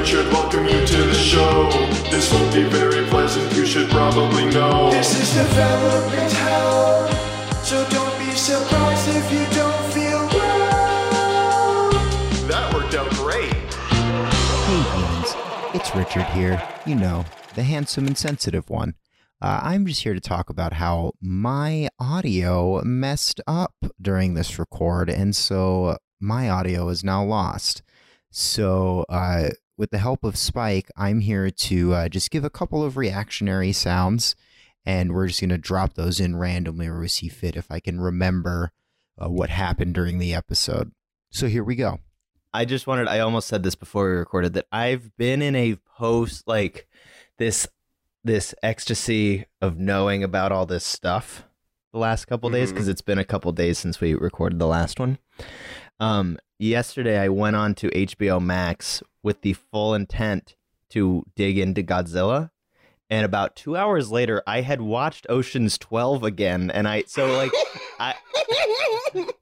Richard, welcome you to the show. This won't be very pleasant, you should probably know. This is development hell, so don't be surprised if you don't feel well. That worked out great. Hey, humans. It's Richard here. You know, the handsome and sensitive one. Uh, I'm just here to talk about how my audio messed up during this record, and so my audio is now lost. So, uh, with the help of Spike, I'm here to uh, just give a couple of reactionary sounds, and we're just going to drop those in randomly where we see fit if I can remember uh, what happened during the episode. So, here we go. I just wanted I almost said this before we recorded that I've been in a post like this this ecstasy of knowing about all this stuff the last couple days because it's been a couple days since we recorded the last one. Um yesterday I went on to HBO Max with the full intent to dig into Godzilla and about 2 hours later I had watched Ocean's 12 again and I so like I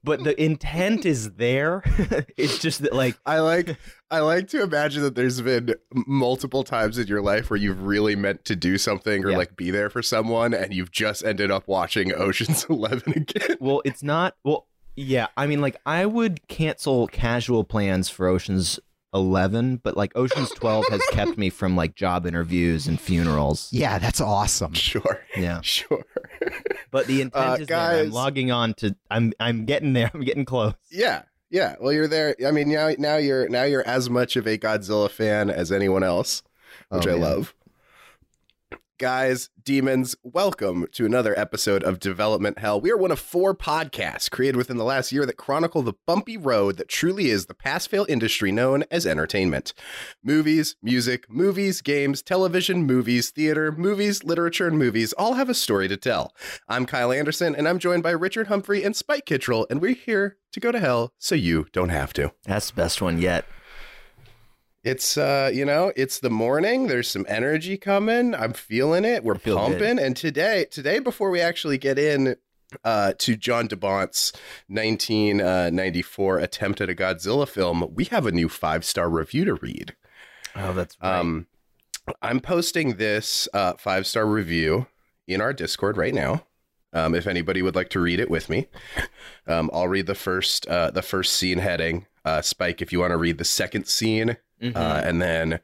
but the intent is there. it's just that like I like I like to imagine that there's been multiple times in your life where you've really meant to do something or Yeah. like be there for someone and you've just ended up watching Ocean's 11 again. well, it's not well yeah, I mean like I would cancel casual plans for Ocean's 11, but like Ocean's 12 has kept me from like job interviews and funerals. Yeah, that's awesome. Sure. Yeah. Sure. But the intent Uh, is there. I'm logging on to I'm I'm getting there. I'm getting close. Yeah. Yeah. Well, you're there. I mean, now now you're now you're as much of a Godzilla fan as anyone else, which Oh, I man. love. Guys, demons, welcome to another episode of Development Hell. We are one of four podcasts created within the last year that chronicle the bumpy road that truly is the pass fail industry known as entertainment. Movies, music, movies, games, television, movies, theater, movies, literature, and movies all have a story to tell. I'm Kyle Anderson, and I'm joined by Richard Humphrey and Spike Kittrell, and we're here to go to hell so you don't have to. That's the best one yet. It's uh, you know, it's the morning. There's some energy coming. I'm feeling it. We're feel good. pumping. And today, today, before we actually get in uh, to Jan De Bont's 1994 attempt at a Godzilla film, we have a new five star review to read. Oh, that's right. Um, I'm posting this uh, five star review in our Discord right now. Um, if anybody would like to read it with me, um, I'll read the first uh, the first scene heading. Uh, Spike, if you want to read the second scene, Mhm. uh, and then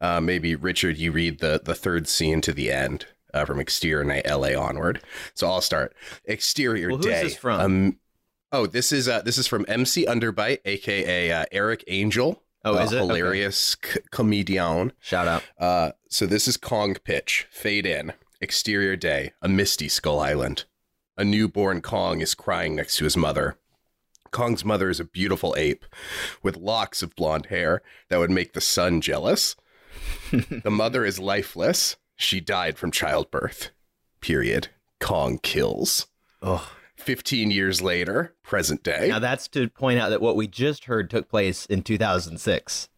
uh, maybe Richard, you read the the third scene to the end uh, from Exterior Night LA onward. So I'll start. Exterior Well, who's Day. this from? Um, oh, this is uh, this is from MC Underbite, aka uh, Eric Angel. Oh, is it? Okay. hilarious c- comedian? Shout out. Uh, so this is Kong pitch. Fade in. Exterior day. A misty Skull Island. A newborn Kong is crying next to his mother. Kong's mother is a beautiful ape with locks of blonde hair that would make the sun jealous. the mother is lifeless. She died from childbirth. Period. Kong kills. Oh. 15 years later, present day. Now that's to point out that what we just heard took place in 2006.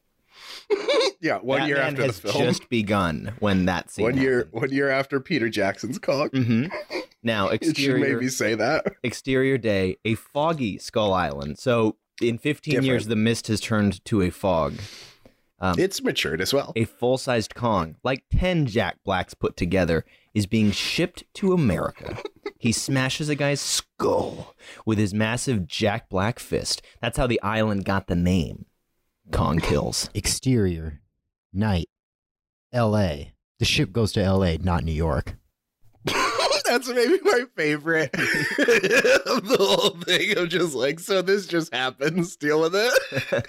yeah, one year Batman after the film. just begun when that scene One year, one year after Peter Jackson's Kong. hmm Now, It should exterior maybe say that. exterior day, a foggy Skull Island. So, in 15 years, the mist has turned to a fog. Um, It's matured as well. a full-sized Kong, like 10 Jack Blacks put together, is being shipped to America. he smashes a guy's skull with his massive Jack Black fist. That's how the island got the name. Kong kills. Exterior, night, L.A. The ship goes to L.A., not New York. That's maybe my favorite of the whole thing. of just like, so this just happens. Deal with it.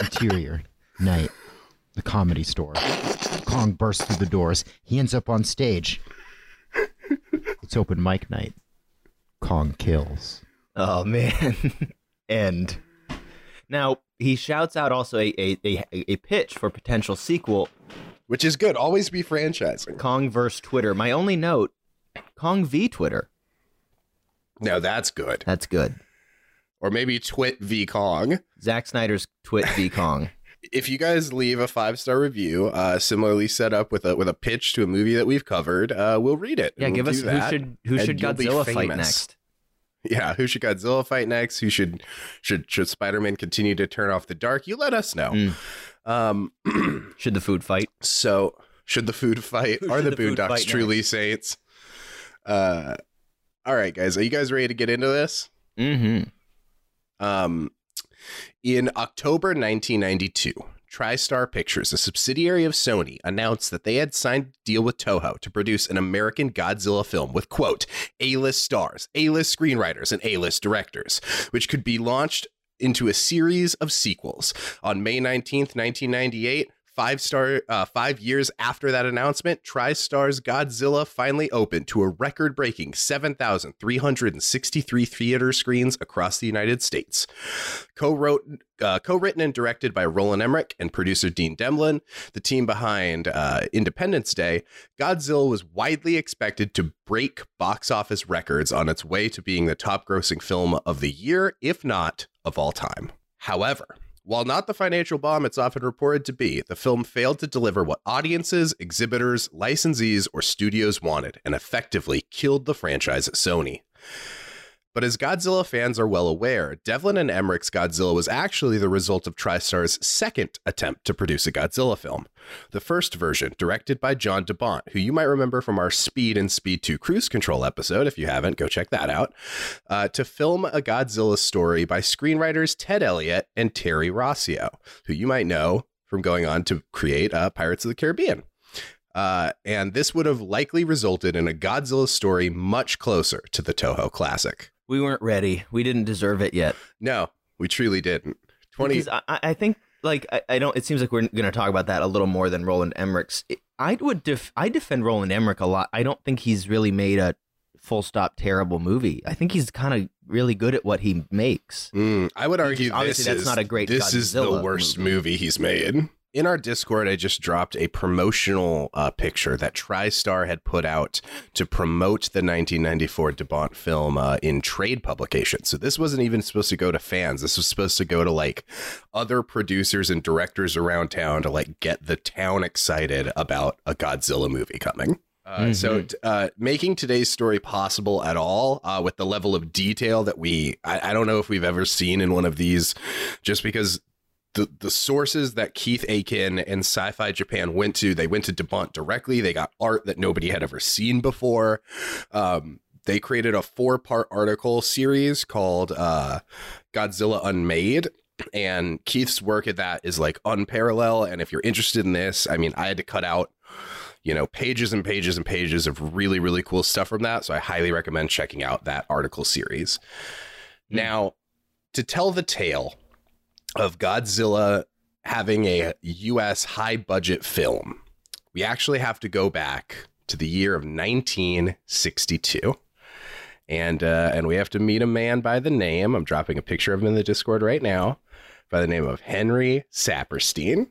Interior, night, the comedy store. Kong bursts through the doors. He ends up on stage. It's open mic night. Kong kills. Oh man. End. Now he shouts out also a, a, a, a pitch for potential sequel, Which is good. Always be franchising. Kong versus Twitter. My only note, Kong v Twitter. No, that's good. That's good. Or maybe Twit v Kong. Zack Snyder's Twit v Kong. If you guys leave a five star review, uh, similarly set up with a with a pitch to a movie that we've covered, uh, we'll read it. Yeah, give we'll us do who should who and should Godzilla fight next? Yeah, who should Godzilla fight next? Who should should should Spider-Man continue to turn off the dark? You let us know. Mm. Um Should the food fight? so should the food fight? Who Are the the food Boondocks fight truly saints? Uh all right, guys. Are you guys ready to get into this? Mm-hmm. Um, in October 1992, TriStar Pictures, a subsidiary of Sony, announced that they had signed a deal with Toho to produce an American Godzilla film with, quote, A list stars, A list screenwriters, and A list directors, which could be launched into a series of sequels. On May 19th, 1998, Five star, uh, five years after that announcement, TriStar's Godzilla finally opened to a record-breaking 7,363 theater screens across the United States. Co-wrote, uh, co-written and directed by Roland Emmerich and producer Dean Devlin, the team behind uh, Independence Day, Godzilla was widely expected to break box office records on its way to being the top-grossing film of the year, if not of all time. However, while not the financial bomb it's often reported to be, the film failed to deliver what audiences, exhibitors, licensees, or studios wanted and effectively killed the franchise at Sony. But as Godzilla fans are well aware, Devlin and Emmerich's Godzilla was actually the result of TriStar's second attempt to produce a Godzilla film. The first version, directed by Jan De Bont, who you might remember from our Speed and Speed 2 Cruise Control episode. If you haven't, go check that out. Uh, to film a Godzilla story by screenwriters Ted Elliott and Terry Rossio, who you might know from going on to create uh, Pirates of the Caribbean. Uh, and this would have likely resulted in a Godzilla story much closer to the Toho classic. We weren't ready. We didn't deserve it yet. No, we truly didn't. 20 Because I, I think like I, I don't. It seems like we're going to talk about that a little more than Roland Emmerich's. I would def, I defend Roland Emmerich a lot. I don't think he's really made a full stop terrible movie. I think he's kind of really good at what he makes. Mm, I would argue obviously that's is, not a great This is the worst movie. movie. he's made. In our Discord, I just dropped a promotional uh, picture that TriStar had put out to promote the 1994 De Bont film uh, in trade publications. So this wasn't even supposed to go to fans. This was supposed to go to like other producers and directors around town to like get the town excited about a Godzilla movie coming. Uh, So, uh, making today's story possible at all uh, with the level of detail that we, I, I don't know if we've ever seen in one of these, just because the the sources that Keith Aiken and Sci-Fi Japan went to, they went to De Bont directly. They got art that nobody had ever seen before. Um, they created a four part article series called uh, Godzilla Unmade. And Keith's work at that is like unparalleled. And if you're interested in this, I mean, I had to cut out you know, pages and pages and pages of really, really cool stuff from that. So I highly recommend checking out that article series. Now, to tell the tale of Godzilla having a US high budget film, we actually have to go back to the year of 1962. And uh, and we have to meet a man by the name. I'm dropping a picture of him in the Discord right now, by the name of Henry Saperstein.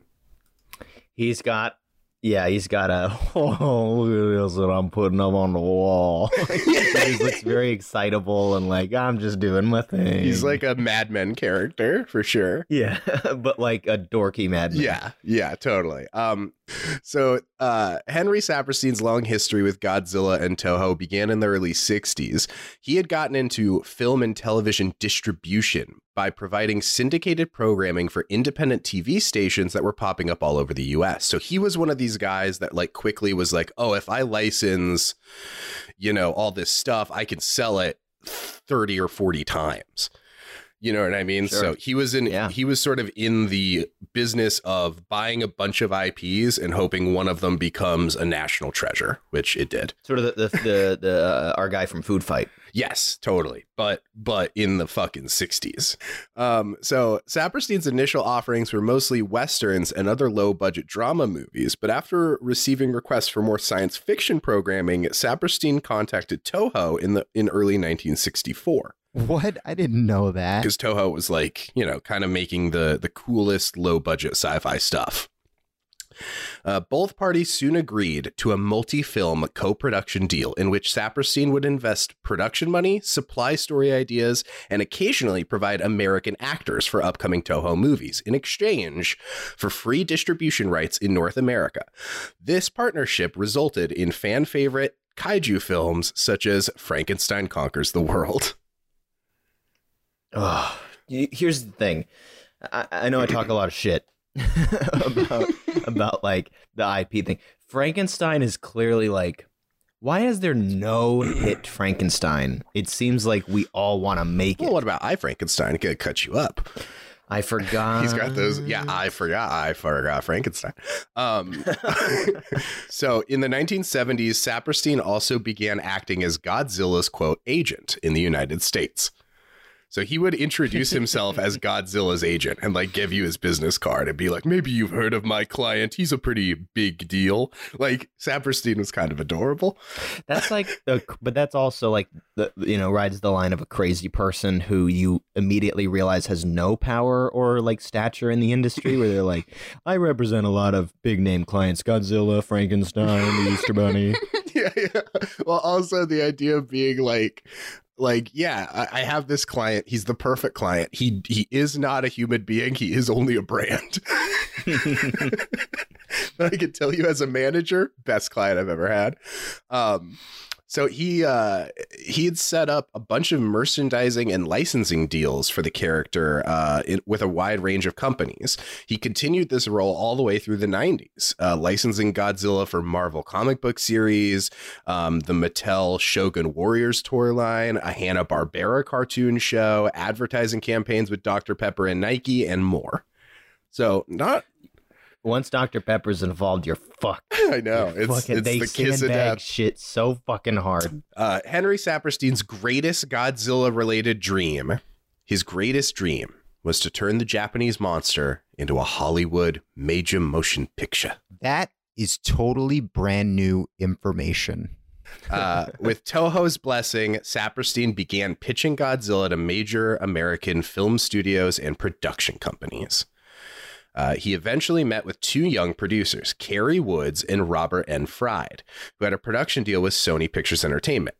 He's got, yeah, he's got a. Oh, look at this that I'm putting up on the wall. he looks very excitable and like I'm just doing my thing. He's like a madman character for sure. yeah, but like a dorky madman. Yeah, yeah, totally. Um, so uh, Henry Saperstein's long history with Godzilla and Toho began in the early '60s. He had gotten into film and television distribution by providing syndicated programming for independent TV stations that were popping up all over the U.S. So he was one of these guys that like quickly was like, "Oh, if I license, you know, all this stuff, I can sell it." 30 or 40 times. You know what I mean? Sure. So he was in Yeah. he was sort of in the business of buying a bunch of IPs and hoping one of them becomes a national treasure, which it did. sort of the the the, the uh, our guy from Food Fight. Yes, totally. But but in the fucking 60s. Um so Saperstein's initial offerings were mostly westerns and other low budget drama movies, but after receiving requests for more science fiction programming, Saperstein contacted Toho in the in early 1964. What? I didn't know that. because Toho was like, you know, kind of making the the coolest low budget sci-fi stuff. Uh, both parties soon agreed to a multi-film co-production deal in which Saperstein would invest production money, supply story ideas, and occasionally provide American actors for upcoming Toho movies in exchange for free distribution rights in North America. This partnership resulted in fan favorite kaiju films such as Frankenstein Conquers the World. Y- Here's the thing. I, I know I talk a lot of shit about about like the IP thing. Frankenstein is clearly like. Why is there no hit Frankenstein? It seems like we all want to make it. Well, what about I Frankenstein? It could cut you up. I forgot. He's got those. Yeah, I forgot. I forgot Frankenstein. Um, so in the 1970s, Saperstein also began acting as Godzilla's quote agent in the United States. So he would introduce himself as Godzilla's agent and like give you his business card and be like, maybe you've heard of my client. He's a pretty big deal. Like Saperstein was kind of adorable. That's like, a, but that's also like the you know rides the line of a crazy person who you immediately realize has no power or like stature in the industry. Where they're like, I represent a lot of big name clients: Godzilla, Frankenstein, the Easter Bunny. yeah, yeah. Well, also the idea of being like, like, yeah, I, I have this client. He's the perfect client. He he is not a human being. He is only a brand. but I can tell you, as a manager, best client I've ever had. Um, so he uh, he had set up a bunch of merchandising and licensing deals for the character uh, in, with a wide range of companies. He continued this role all the way through the 90s, uh, licensing Godzilla for Marvel comic book series, um, the Mattel Shogun Warriors toy line, a Hanna Barbera cartoon show, advertising campaigns with Dr Pepper and Nike, and more. So not Once Dr Pepper's involved, you're fucked. I know it's, fucking, it's they the kiss of death. shit so fucking hard. Uh, Henry Saperstein's greatest Godzilla related dream, his greatest dream, was to turn the Japanese monster into a Hollywood major motion picture. That is totally brand new information. Uh, with Toho's blessing, Saperstein began pitching Godzilla to major American film studios and production companies. Uh, he eventually met with two young producers, Cary Woods and Robert N. Fried, who had a production deal with Sony Pictures Entertainment.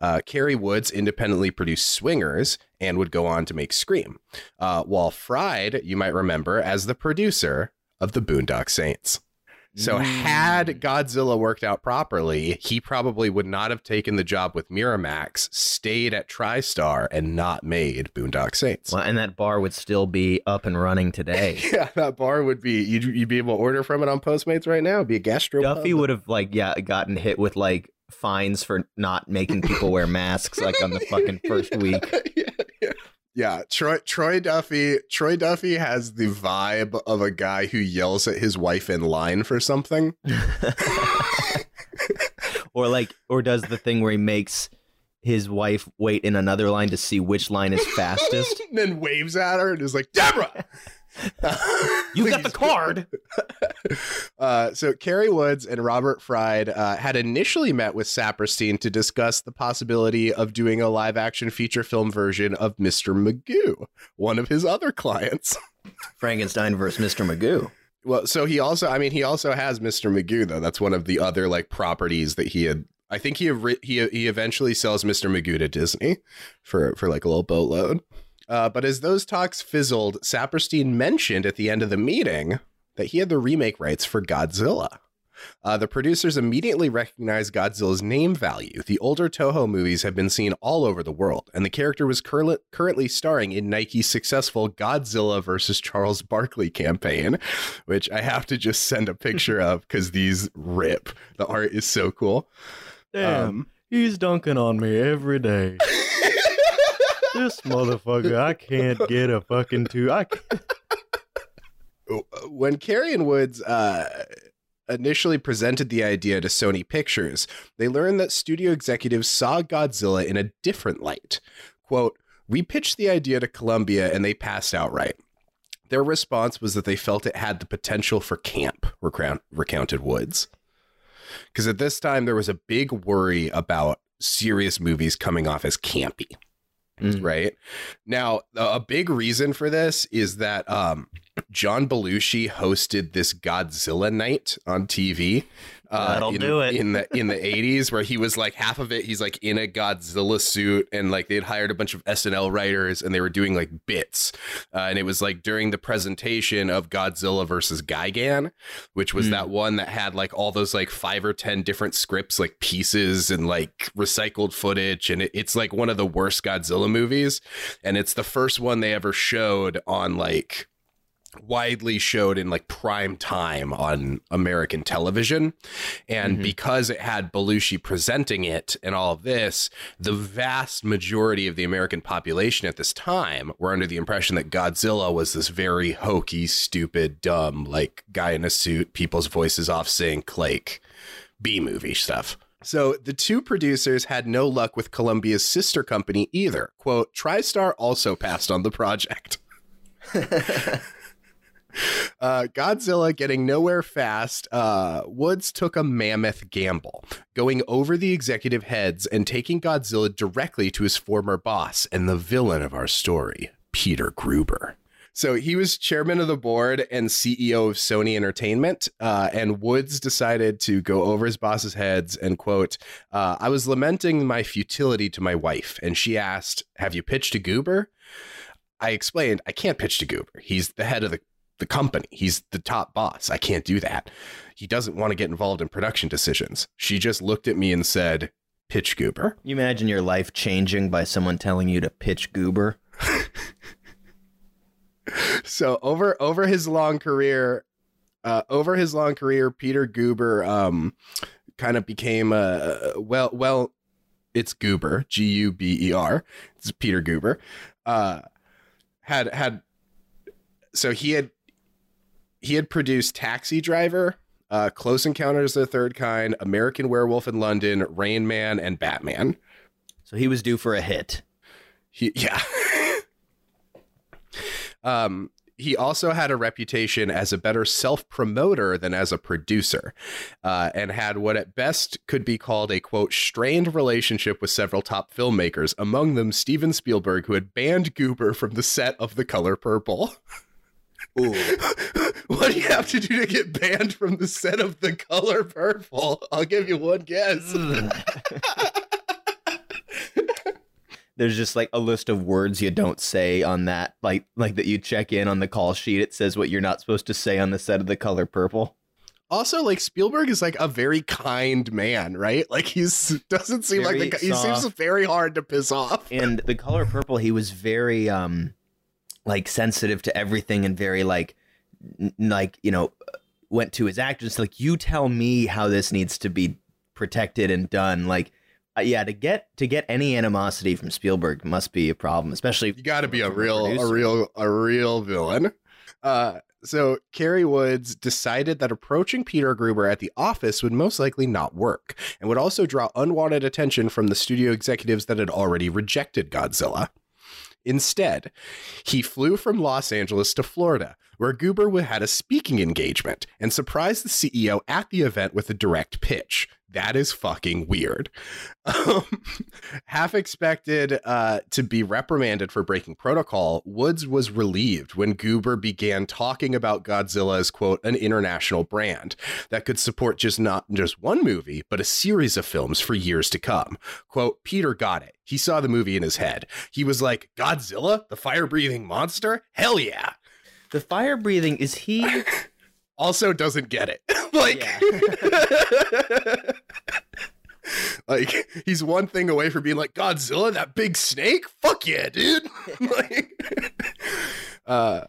Uh, Cary Woods independently produced Swingers and would go on to make Scream, uh, while Fried, you might remember, as the producer of The Boondock Saints. So, had mm. Godzilla worked out properly, he probably would not have taken the job with Miramax, stayed at TriStar, and not made Boondock Saints. Well, and that bar would still be up and running today. Yeah, that bar would be you'd, you'd be able to order from it on Postmates right now. It'd be a gastro. Duffy would have like yeah gotten hit with like fines for not making people wear masks like on the fucking first week. yeah, yeah. Troy Troy Duffy Troy Duffy has the vibe of a guy who yells at his wife in line for something. or like or does the thing where he makes his wife wait in another line to see which line is fastest. and then waves at her and is like, Deborah. You got the card. Uh, so Cary Woods and Robert Fried uh, had initially met with Saperstein to discuss the possibility of doing a live action feature film version of Mr. Magoo, one of his other clients. Frankenstein versus Mr. Magoo. Well, so he also, I mean, he also has Mr. Magoo though. That's one of the other like properties that he had. I think he he he eventually sells Mr. Magoo to Disney for for like a little boatload. Uh, but as those talks fizzled, Saperstein mentioned at the end of the meeting that he had the remake rights for Godzilla. Uh, the producers immediately recognized Godzilla's name value. The older Toho movies have been seen all over the world, and the character was curl- currently starring in Nike's successful Godzilla versus Charles Barkley campaign, which I have to just send a picture of because these rip. The art is so cool. Damn, Um, he's dunking on me every day. This motherfucker, I can't get a fucking two. I can't. when Carrie and Woods uh, initially presented the idea to Sony Pictures, they learned that studio executives saw Godzilla in a different light. Quote, We pitched the idea to Columbia and they passed outright. Their response was that they felt it had the potential for camp, recount- recounted Woods. Because at this time, there was a big worry about serious movies coming off as campy Mm. right now a big reason for this is that um John Belushi hosted this Godzilla night on TV. Uh, That'll in, do it. in the in the 80s where he was like half of it he's like in a Godzilla suit and like they'd hired a bunch of SNL writers and they were doing like bits uh, and it was like during the presentation of Godzilla versus Gigan which was Hmm. that one that had like all those like five or ten different scripts like pieces and like recycled footage and it, it's like one of the worst Godzilla movies and it's the first one they ever showed on like widely showed in like prime time on American television. And Mhm. because it had Belushi presenting it and all of this, the vast majority of the American population at this time were under the impression that Godzilla was this very hokey, stupid, dumb, like guy in a suit, people's voices off sync, like B movie stuff. So the two producers had no luck with Columbia's sister company either. Quote, TriStar also passed on the project. Uh, Godzilla getting nowhere fast, uh, Woods took a mammoth gamble, going over the executive heads and taking Godzilla directly to his former boss and the villain of our story, Peter Gruber. So he was chairman of the board and CEO of Sony Entertainment, uh, and Woods decided to go over his boss's heads and quote, uh, "I was lamenting my futility to my wife, and she asked, "Have you pitched to Guber?" I explained, "I can't pitch to Guber. He's the head of the the company. He's the top boss. I can't do that. He doesn't want to get involved in production decisions. She just looked at me and said, Pitch Guber. You imagine your life changing by someone telling you to pitch goober? So over over his long career, uh, over his long career, Peter Guber um, kind of became a well well it's Guber, G U B E R. It's Peter Guber. Uh, had had so he had he had produced Taxi Driver, uh, Close Encounters of the Third Kind, American Werewolf in London, Rain Man, and Batman. So he was due for a hit. He, yeah. um, he also had a reputation as a better self promoter than as a producer, uh, and had what at best could be called a quote strained relationship with several top filmmakers, among them Steven Spielberg, who had banned Guber from the set of The Color Purple. Ooh. what do you have to do to get banned from the set of The Color Purple? I'll give you one guess. There's just like a list of words you don't say on that, like like that you check in on the call sheet. It says what you're not supposed to say on the set of the color purple. Also, like Spielberg is like a very kind man, right? Like he's doesn't seem like the he seems very hard to piss off. And the color purple, he was very um like sensitive to everything and very like like you know went to his actors like you tell me how this needs to be protected and done like uh, yeah to get to get any animosity from Spielberg must be a problem especially You got to be a real, a real, a real villain. Uh, so Cary Woods decided that approaching Peter Gruber at the office would most likely not work, and would also draw unwanted attention from the studio executives that had already rejected Godzilla. Instead, he flew from Los Angeles to Florida, where Guber had a speaking engagement and surprised the CEO at the event with a direct pitch. That is fucking weird. Um, half expected uh, to be reprimanded for breaking protocol, Woods was relieved when Guber began talking about Godzilla as, quote, an international brand that could support just not just one movie, but a series of films for years to come. Quote, Peter got it. He saw the movie in his head. He was like, Godzilla, the fire breathing monster? Hell yeah. The fire breathing is he Also doesn't get it. like, like he's one thing away from being like Godzilla, that big snake. Fuck yeah, dude. like, uh,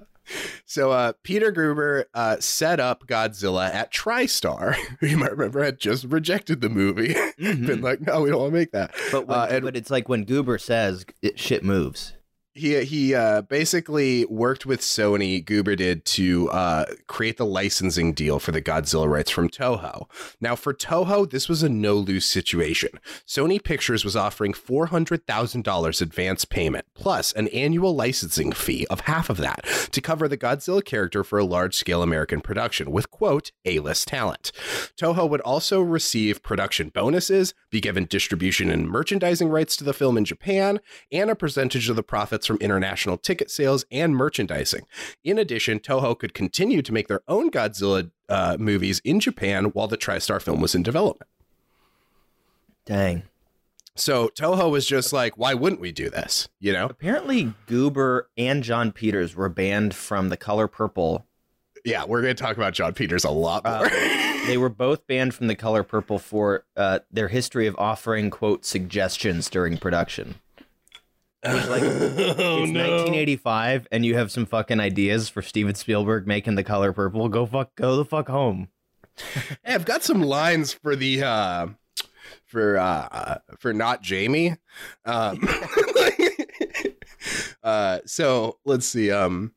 so uh, Peter Gruber uh, set up Godzilla at TriStar, who you might remember had just rejected the movie. Been like, no, we don't want to make that. but when, Uh, and- but it's like when Guber says it, shit moves he he uh, basically worked with Sony. Guber did to uh, create the licensing deal for the Godzilla rights from Toho. Now, for Toho, this was a no lose situation. Sony Pictures was offering four hundred thousand dollars advance payment plus an annual licensing fee of half of that to cover the Godzilla character for a large scale American production with quote A list talent. Toho would also receive production bonuses, be given distribution and merchandising rights to the film in Japan, and a percentage of the profits profits from international ticket sales and merchandising. In addition, Toho could continue to make their own Godzilla uh, movies in Japan while the TriStar film was in development. Dang. So Toho was just like, why wouldn't we do this? You know? Apparently, Guber and Jon Peters were banned from The Color Purple. Yeah, we're going to talk about Jon Peters a lot more. Uh, they were both banned from The Color Purple for uh, their history of offering, quote, suggestions during production. Which, like, oh, it's 1985 and you have some fucking ideas for Steven Spielberg making The Color Purple. Go fuck, go the fuck home. Hey, I've got some lines for the uh for uh for not Jamie. Um uh so let's see um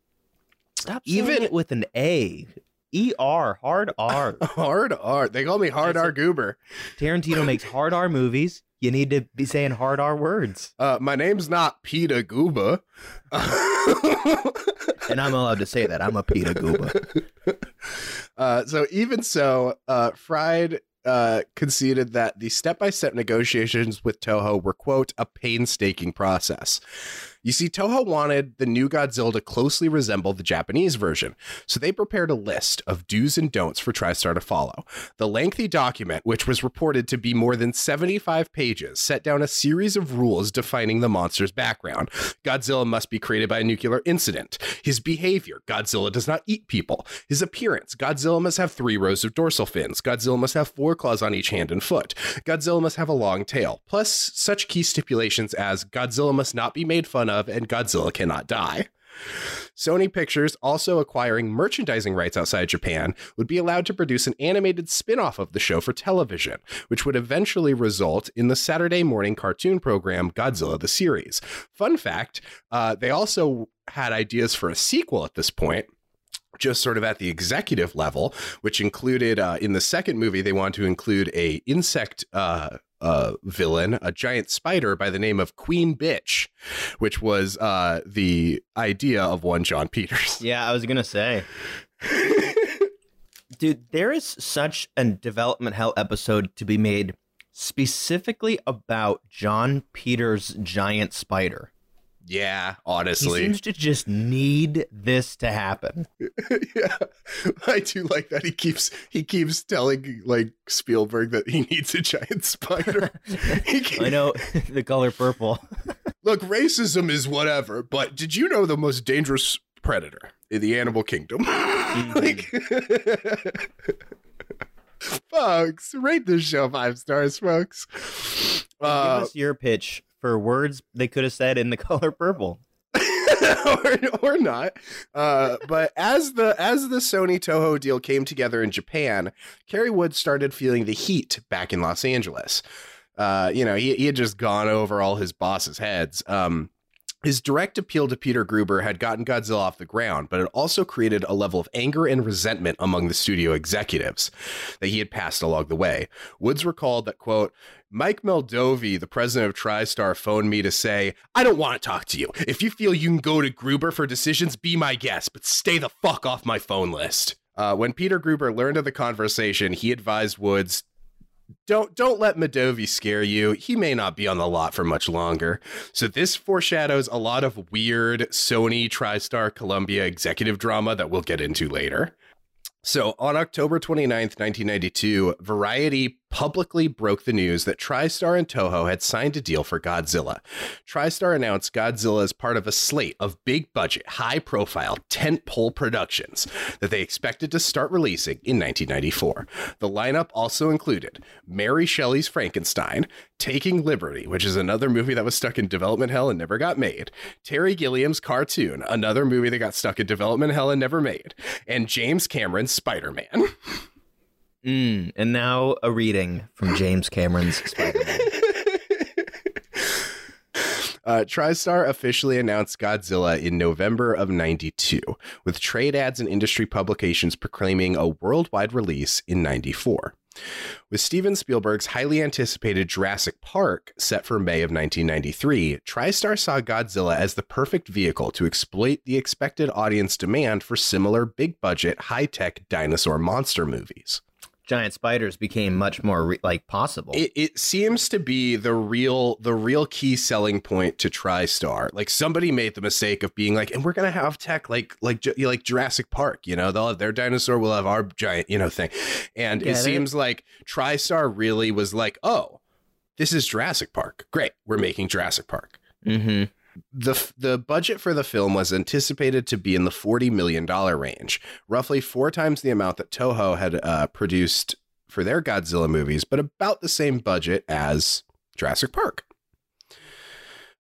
Stop Even- it with an A. E R, hard R. hard R. They call me hard R goober. Tarantino makes hard R movies. You need to be saying hard R words. Uh my name's not Peter Gooba. And I'm allowed to say that. I'm a Peter Gooba. Uh, so even so, uh, Fried uh, conceded that the step-by-step negotiations with Toho were quote a painstaking process. You see, Toho wanted the new Godzilla to closely resemble the Japanese version, so they prepared a list of do's and don'ts for TriStar to follow. The lengthy document, which was reported to be more than 75 pages, set down a series of rules defining the monster's background. Godzilla must be created by a nuclear incident. His behavior Godzilla does not eat people. His appearance Godzilla must have three rows of dorsal fins. Godzilla must have four claws on each hand and foot. Godzilla must have a long tail. Plus, such key stipulations as Godzilla must not be made fun of and Godzilla cannot die. Sony Pictures, also acquiring merchandising rights outside Japan, would be allowed to produce an animated spin off of the show for television, which would eventually result in the Saturday morning cartoon program Godzilla the Series. Fun fact uh, they also had ideas for a sequel at this point. Just sort of at the executive level, which included uh, in the second movie, they want to include a insect uh, uh, villain, a giant spider by the name of Queen Bitch, which was uh, the idea of one Jon Peters. Yeah, I was gonna say. Dude, there is such a development hell episode to be made specifically about Jon Peters' giant spider. Yeah, honestly. He honestly. seems to just need this to happen. yeah, I do like that. He keeps he keeps telling like Spielberg that he needs a giant spider. He keep- I know the color purple. Look, racism is whatever, but did you know the most dangerous predator in the animal kingdom? like, folks, rate this show five stars, folks. Give Uh, us your pitch for words they could have said in the color purple. or, or not. Uh, but as the as the Sony Toho deal came together in Japan, Cary Wood started feeling the heat back in Los Angeles. Uh, you know, he, he had just gone over all his bosses' heads. Um, his direct appeal to Peter Gruber had gotten Godzilla off the ground, but it also created a level of anger and resentment among the studio executives that he had passed along the way. Woods recalled that, quote, Mike Medavoy, the president of TriStar, phoned me to say, I don't want to talk to you. If you feel you can go to Gruber for decisions, be my guest, but stay the fuck off my phone list. Uh, when Peter Gruber learned of the conversation, he advised Woods, don't don't let Medavoy scare you. He may not be on the lot for much longer. So this foreshadows a lot of weird Sony TriStar Columbia executive drama that we'll get into later. So on October 29th, 1992, Variety publicly broke the news that TriStar and Toho had signed a deal for Godzilla. TriStar announced Godzilla as part of a slate of big budget, high profile, tentpole productions that they expected to start releasing in 1994. The lineup also included Mary Shelley's Frankenstein, Taking Liberty, which is another movie that was stuck in development hell and never got made, Terry Gilliam's Cartoon, another movie that got stuck in development hell and never made, and James Cameron's Spider Man. Mm, and now a reading from James Cameron's Spider-Man. Uh, TriStar officially announced Godzilla in November of 92, with trade ads and industry publications proclaiming a worldwide release in 94. With Steven Spielberg's highly anticipated Jurassic Park set for May of 1993, TriStar saw Godzilla as the perfect vehicle to exploit the expected audience demand for similar big budget, high tech dinosaur monster movies. Giant spiders became much more re- like possible. It, it seems to be the real the real key selling point to TriStar. Like somebody made the mistake of being like, and we're gonna have tech like like like Jurassic Park. You know, they'll have their dinosaur, we'll have our giant you know thing. And it it? seems like TriStar really was like, oh, this is Jurassic Park. Great, we're making Jurassic Park. mm-hmm. The, the budget for the film was anticipated to be in the $40 million range, roughly four times the amount that Toho had uh, produced for their Godzilla movies, but about the same budget as Jurassic Park.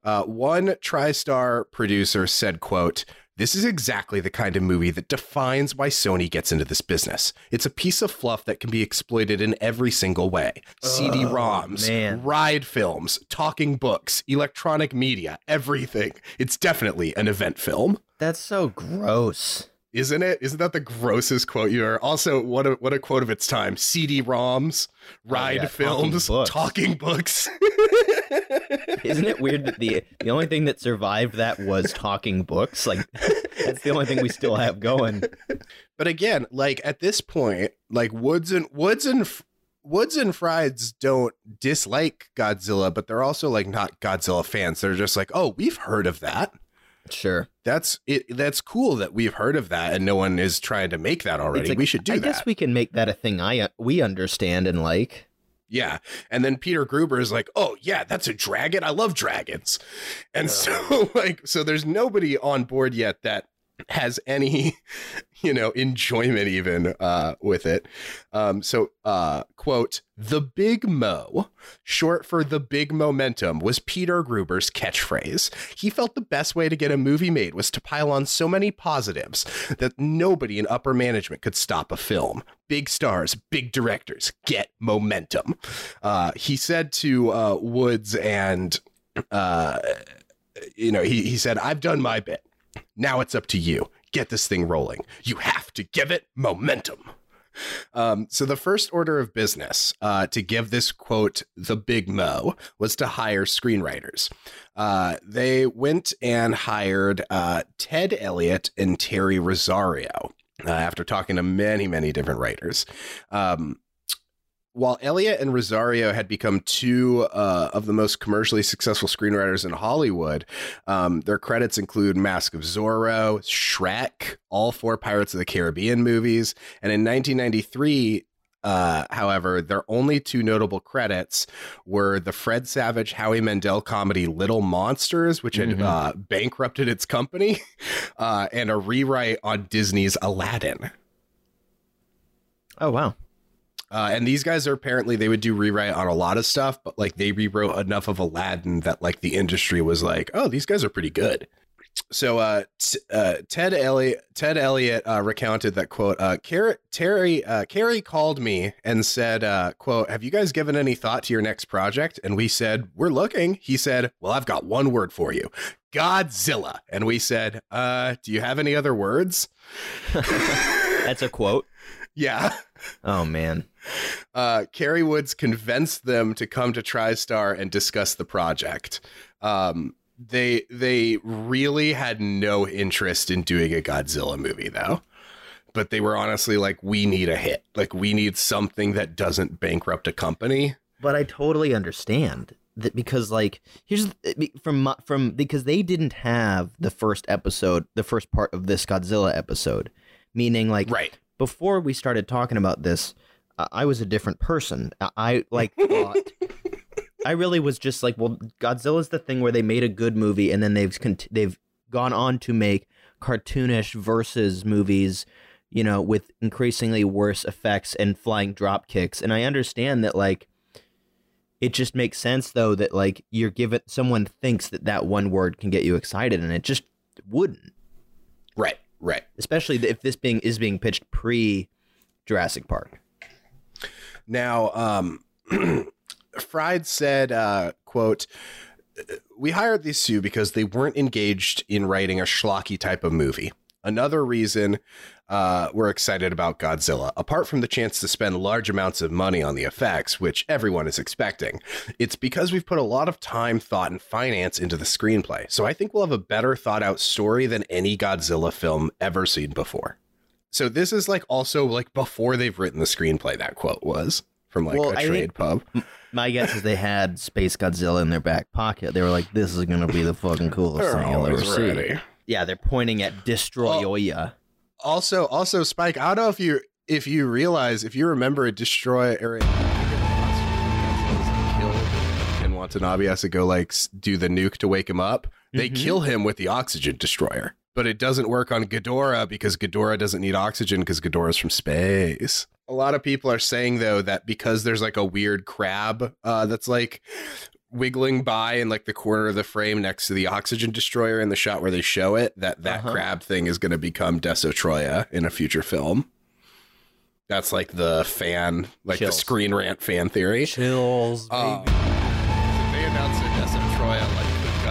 Uh, one TriStar producer said, quote, this is exactly the kind of movie that defines why Sony gets into this business. It's a piece of fluff that can be exploited in every single way. CD-ROMs, oh, man. ride films, talking books, electronic media, everything. It's definitely an event film. That's so gross. Isn't it? Isn't that the grossest quote you are? Also, what a what a quote of its time. CD-ROMs, ride Oh, yeah, talking films, books. talking books. Isn't it weird that the the only thing that survived that was talking books? Like that's the only thing we still have going. But again, like at this point, like Woods and Woods and Woods and Frieds don't dislike Godzilla, but they're also like not Godzilla fans. They're just like, oh, we've heard of that. Sure. That's it. That's cool that we've heard of that, and no one is trying to make that already. Like, we should do I that. guess we can make that a thing I we understand and like. Yeah. And then Peter Gruber is like, oh, yeah, that's a dragon. I love dragons. And so, like, so there's nobody on board yet that has any, you know, enjoyment even uh, with it. Um, so, uh, quote, the big mo, short for the big momentum, was Peter Gruber's catchphrase. He felt the best way to get a movie made was to pile on so many positives that nobody in upper management could stop a film. Big stars, big directors, get momentum. Uh, he said to uh, Woods and, uh, you know, he, he said, I've done my bit. Now it's up to you. Get this thing rolling. You have to give it momentum. Um, so the first order of business uh, to give this quote the big mo was to hire screenwriters. Uh, they went and hired uh, Ted Elliott and Terry Rossio uh, after talking to many, many different writers. Um, while Elliott and Rossio had become two uh, of the most commercially successful screenwriters in Hollywood, um, their credits include Mask of Zorro, Shrek, all four Pirates of the Caribbean movies, and in 1993. Uh, however, their only two notable credits were the Fred Savage Howie Mandel comedy Little Monsters, which had Mhm. uh, bankrupted its company, uh, and a rewrite on Disney's Aladdin. Oh wow. Uh, and these guys are apparently they would do rewrite on a lot of stuff, but like they rewrote enough of Aladdin that like the industry was like, oh, these guys are pretty good. So uh, t- uh, Ted Elliott Ted Elliott uh, recounted that quote. Uh, Car- Terry uh, Cary called me and said, uh, "quote Have you guys given any thought to your next project?" And we said, "We're looking." He said, "Well, I've got one word for you, Godzilla." And we said, uh, "Do you have any other words?" That's a quote. Yeah. Oh man. Uh, Cary Woods convinced them to come to TriStar and discuss the project. Um, they they really had no interest in doing a Godzilla movie though. But they were honestly like, we need a hit. Like we need something that doesn't bankrupt a company. But I totally understand that because like here's from my- from because they didn't have the first episode, the first part of this Godzilla episode, meaning like Right. before we started talking about this, I was a different person. I, like thought. I really was just like, well, Godzilla's the thing where they made a good movie and then they've cont- they've gone on to make cartoonish versus movies, you know, with increasingly worse effects and flying drop kicks. And I understand that like it just makes sense though that like you're given someone thinks that that one word can get you excited and it just wouldn't Right. Right. especially if this being is being pitched pre Jurassic Park. Now, um, Fried said, uh, quote, we hired these two because they weren't engaged in writing a schlocky type of movie. Another reason uh, we're excited about Godzilla, apart from the chance to spend large amounts of money on the effects, which everyone is expecting, it's because we've put a lot of time, thought, and finance into the screenplay. So I think we'll have a better thought out story than any Godzilla film ever seen before. So this is like also like before they've written the screenplay. That quote was from like Well, a I trade think- pub. My guess is they had Space Godzilla in their back pocket. They were like, "This is gonna be the fucking coolest thing you'll ever always see." Yeah, they're pointing at Destoroyah. Also, also, Spike. I don't know if you if you realize if you remember a destroy or and Watanabe has to go like do the nuke to wake him up. They Mhm. kill him with the oxygen destroyer, but it doesn't work on Ghidorah because Ghidorah doesn't need oxygen because Ghidorah's from space. A lot of people are saying though that because there's like a weird crab uh, that's like wiggling by in like the corner of the frame next to the oxygen destroyer in the shot where they show it that that Uh-huh. crab thing is going to become Destoroyah in a future film. That's like the fan, like Chills. the Screen Rant fan theory. Chills. Um, if they announced a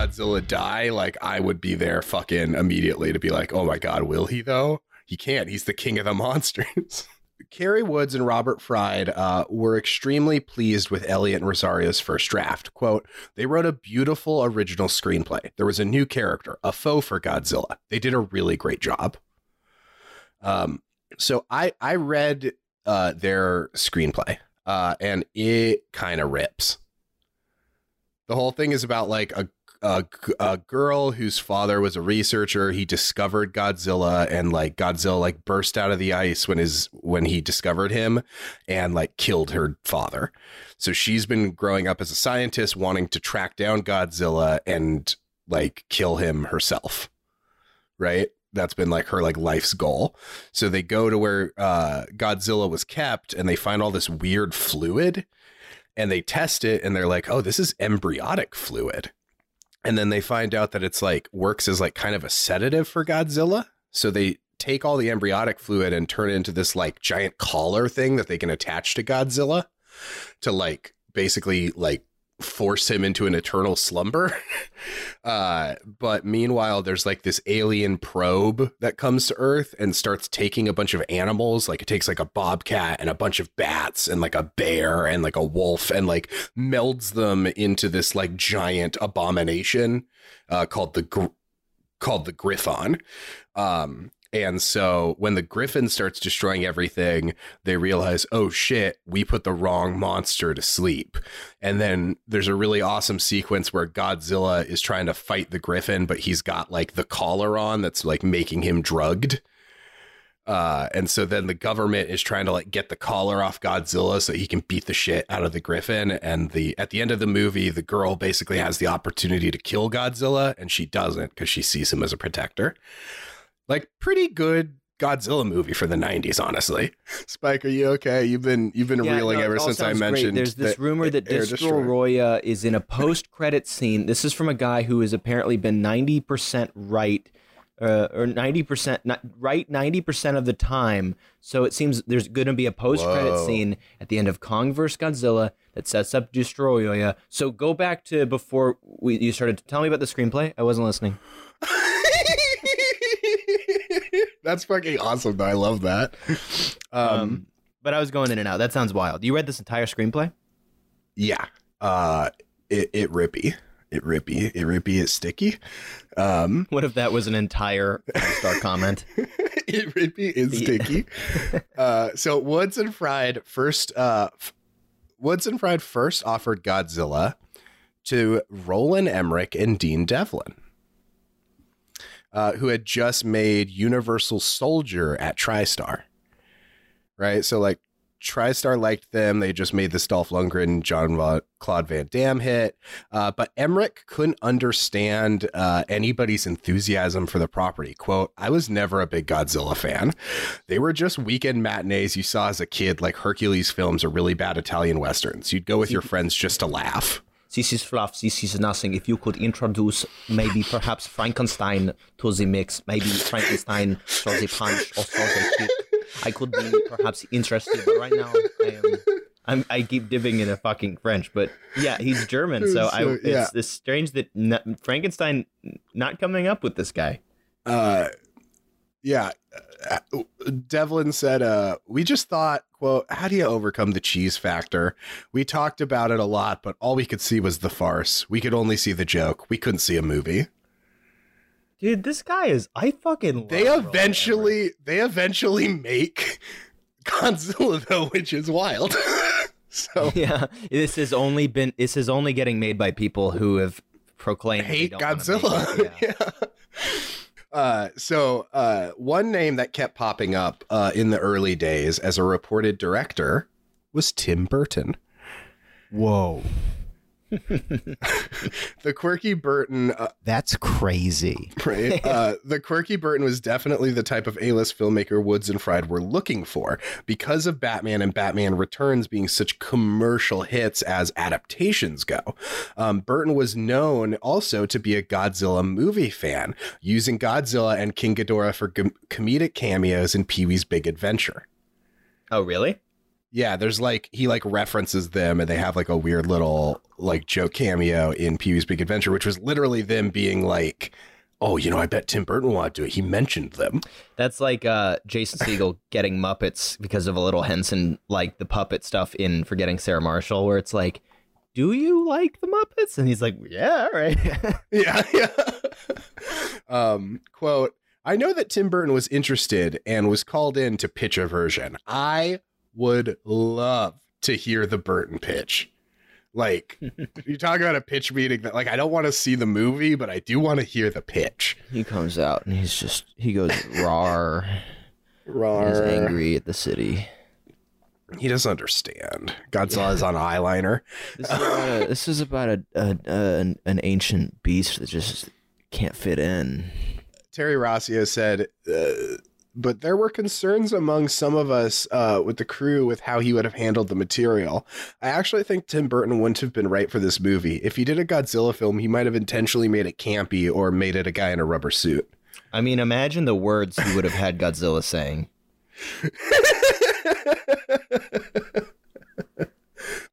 Godzilla die, like I would be there fucking immediately to be like, oh my god, will he though? He can't. He's the king of the monsters. Cary Woods and Robert Fried uh, were extremely pleased with Elliott and Rossio's first draft. Quote, they wrote a beautiful original screenplay. There was a new character, a foe for Godzilla. They did a really great job. Um, so I I read uh, their screenplay, uh, and it kind of rips. The whole thing is about like a, a a girl whose father was a researcher. He discovered Godzilla, and like Godzilla like burst out of the ice when his when he discovered him, and like killed her father. So she's been growing up as a scientist, wanting to track down Godzilla and like kill him herself. Right. That's been like her like life's goal. So they go to where uh, Godzilla was kept, and they find all this weird fluid and they test it and they're like, oh, this is embryonic fluid. And then they find out that it's like works as like kind of a sedative for Godzilla. So they take all the embryonic fluid and turn it into this like giant collar thing that they can attach to Godzilla to like basically like force him into an eternal slumber. uh, but meanwhile, there's like this alien probe that comes to Earth and starts taking a bunch of animals. Like it takes like a bobcat and a bunch of bats and like a bear and like a wolf and like melds them into this like giant abomination uh, called the gr- called the Griffon. Um, and so when the Griffin starts destroying everything, they realize, oh shit, we put the wrong monster to sleep. And then there's a really awesome sequence where Godzilla is trying to fight the Griffin, but he's got like the collar on that's like making him drugged. Uh, and so then the government is trying to like get the collar off Godzilla so he can beat the shit out of the Griffin. And the at the end of the movie, the girl basically has the opportunity to kill Godzilla, and she doesn't because she sees him as a protector. Like pretty good Godzilla movie for the '90s, honestly. Spike, are you okay? You've been you've been Yeah, reeling no, ever since I sounds great. mentioned. There's this the rumor that Air Destoroyah. Destoroyah is in a post-credit scene. This is from a guy who has apparently been 90% right, uh, or 90% not right 90% of the time. So it seems there's going to be a post-credit scene at the end of Kong vs. Godzilla that sets up Destoroyah. So go back to before we you started to tell me about the screenplay. I wasn't listening. That's fucking awesome. Though I love that. Um, Um, but I was going in and out. That sounds wild. You read this entire screenplay? yeah. Uh, it it rippy. It rippy. It rippy. It's sticky. Um, What if that was an entire five-star comment? it rippy is sticky. uh, so Woods and Fried first. Uh, f- Woods and Fried first offered Godzilla to Roland Emmerich and Dean Devlin. Uh, who had just made Universal Soldier at TriStar. Right? So, like, TriStar liked them. They just made this Dolph Lundgren, John Va- Claude Van Damme hit. Uh, but Emmerich couldn't understand uh, anybody's enthusiasm for the property. Quote, I was never a big Godzilla fan. They were just weekend matinees you saw as a kid, like Hercules films or really bad Italian westerns. You'd go with your friends just to laugh. This is fluff. This is nothing. If you could introduce maybe perhaps Frankenstein to the mix, maybe Frankenstein for the punch or for the kick, I could be perhaps interested. But right now, I am. I'm, I keep dipping into fucking French, but yeah, he's German, so, I, it's yeah. it's strange that n- Frankenstein not coming up with this guy. Uh, yeah. Uh, Devlin said, uh, we just thought, quote, how do you overcome the cheese factor? We talked about it a lot, but all we could see was the farce. We could only see the joke. We couldn't see a movie. Dude, this guy is. I fucking. Love They Roland eventually they eventually make Godzilla though, which is wild. so Yeah, this has only been. This is only getting made by people who have proclaimed hate don't wanna make Godzilla. Yeah. yeah. Uh, so uh, one name that kept popping up uh, in the early days as a reported director was Tim Burton. Whoa. The quirky Burton uh, That's crazy. Right. Uh, the quirky Burton was definitely the type of A-list filmmaker Woods and Fried were looking for because of Batman and Batman Returns being such commercial hits as adaptations go. Um, Burton was known also to be a Godzilla movie fan, using Godzilla and King Ghidorah for com- comedic cameos in Pee Wee's Big Adventure. Oh, really? Yeah, there's like he like references them and they have like a weird little like joke cameo in Pee Wee's Big Adventure, which was literally them being like, Oh, you know, I bet Tim Burton wanted to do it. He mentioned them. That's like uh, Jason Segel getting Muppets because of a little Henson, like the puppet stuff in Forgetting Sarah Marshall, where it's like, "Do you like the Muppets?" And he's like, "Yeah, all right." Yeah, yeah. um, quote, I know that Tim Burton was interested and was called in to pitch a version. I would love to hear the Burton pitch. Like, you talk about a pitch meeting that, like, I don't want to see the movie, but I do want to hear the pitch. he comes out and he's just he goes rar. He's angry at the city. He doesn't understand. Godzilla is on eyeliner. This is about a, this is about a, a, a an, an ancient beast that just can't fit in. Terry Rossio said, uh, but there were concerns among some of us uh, with the crew with how he would have handled the material. I actually think Tim Burton wouldn't have been right for this movie. If he did a Godzilla film, he might have intentionally made it campy or made it a guy in a rubber suit. I mean, imagine the words he would have had Godzilla saying.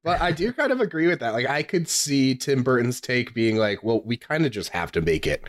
But I do kind of agree with that. Like, I could see Tim Burton's take being like, well, we kind of just have to make it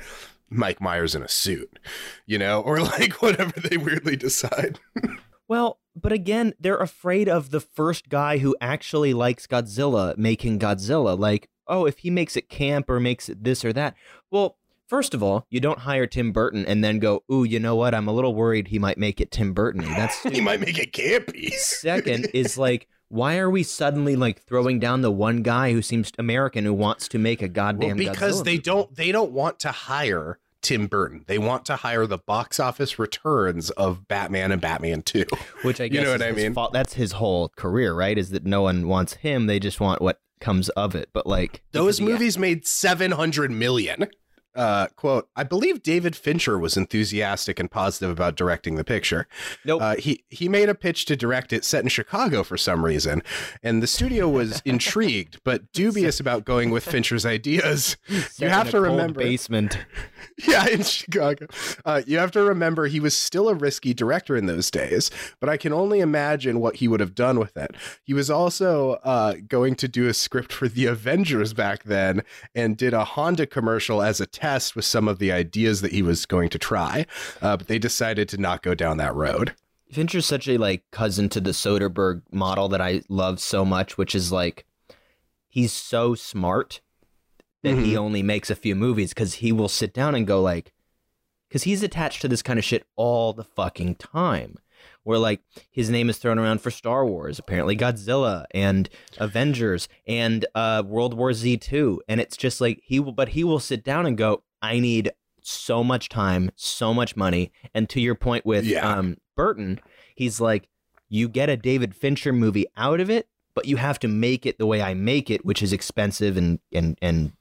Mike Myers in a suit, you know, or like whatever they weirdly decide. Well, but again, they're afraid of the first guy who actually likes Godzilla making Godzilla. Like, oh, if he makes it camp or makes it this or that. Well, first of all, you don't hire Tim Burton and then go, ooh, you know what? I'm a little worried he might make it Tim Burton. That's he might make it campy. Second is like, why are we suddenly like throwing down the one guy who seems American who wants to make a goddamn well, because Godzilla they movie? don't they don't want to hire Tim Burton. They want to hire the box office returns of Batman and Batman 2. Which I guess You know what I mean? fault. That's his whole career, right? Is that no one wants him; they just want what comes of it. But like Those movies made 700 million. Uh, quote, I believe David Fincher was enthusiastic and positive about directing the picture. Nope. Uh, he, he made a pitch to direct it set in Chicago for some reason, and the studio was intrigued but dubious about going with Fincher's ideas. Set You have to remember. basement. Yeah, in Chicago. Uh, you have to remember he was still a risky director in those days, but I can only imagine what he would have done with it. He was also uh, going to do a script for the Avengers back then and did a Honda commercial as a test with some of the ideas that he was going to try, uh, but they decided to not go down that road. Fincher's such a like cousin to the Soderbergh model that I love so much, which is like he's so smart that he only makes a few movies because he will sit down and go like, because he's attached to this kind of shit all the fucking time. Where like his name is thrown around for Star Wars, apparently Godzilla and Avengers and uh, World War Z two, and it's just like he will, but he will sit down and go, I need so much time, so much money, and to your point with Yeah. um, Burton, he's like, you get a David Fincher movie out of it, but you have to make it the way I make it, which is expensive and and and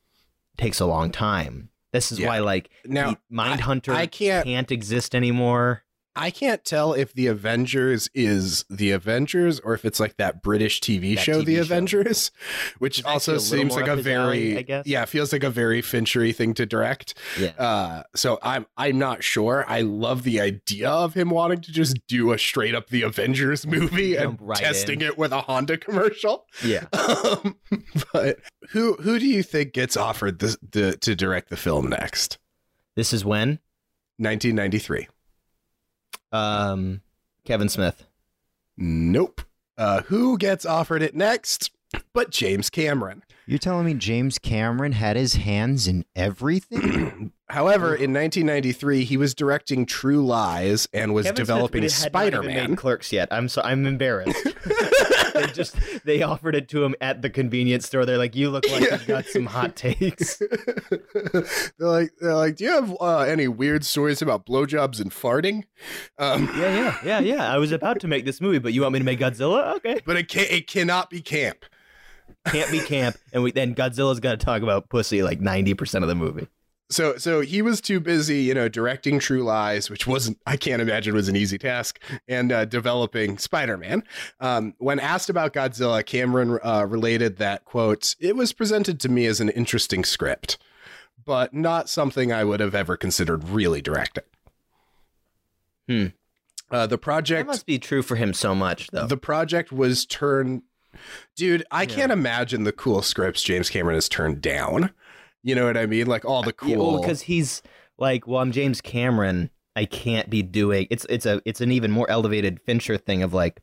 takes a long time. This is Yeah. why like Now, Mindhunter I can't- can't exist anymore. I can't tell if the Avengers is the Avengers or if it's like that British TV That show, TV The show. Avengers, which also seems like a very, alley, I guess. yeah, feels like a very Finchery thing to direct. Yeah. Uh, so I'm I'm not sure. I love the idea of him wanting to just do a straight up the Avengers movie and right testing in. it with a Honda commercial. Yeah. Um, but who who do you think gets offered this, the to direct the film next? This is when 1993. Um Kevin Smith. Nope. Uh, who gets offered it next? but James Cameron. You're telling me James Cameron had his hands in everything? However, in 1993, he was directing True Lies and was Kevin developing had Spider-Man. Clerks yet. I'm so I'm embarrassed. they just they offered it to him at the convenience store. They're like, "You look like you've got some hot takes." they're like, they're like, do you have uh, any weird stories about blowjobs and farting? Um, yeah, yeah, yeah, yeah. I was about to make this movie, but you want me to make Godzilla? Okay, but it can it cannot be camp. can't be camp. And we then Godzilla's got to talk about pussy like ninety percent of the movie. So so he was too busy, you know, directing True Lies, which wasn't I can't imagine was an easy task, and uh, developing Spider-Man. Um, when asked about Godzilla, Cameron uh, related that quote, "It was presented to me as an interesting script, but not something I would have ever considered really directing." Hmm. Uh, the That project must be true for him so much, though. the project was turned dude i Yeah. can't imagine the cool scripts james cameron has turned down you know what i mean like all the cool because he's like, well, I'm James Cameron. I can't be doing it's it's a it's an even more elevated Fincher thing of like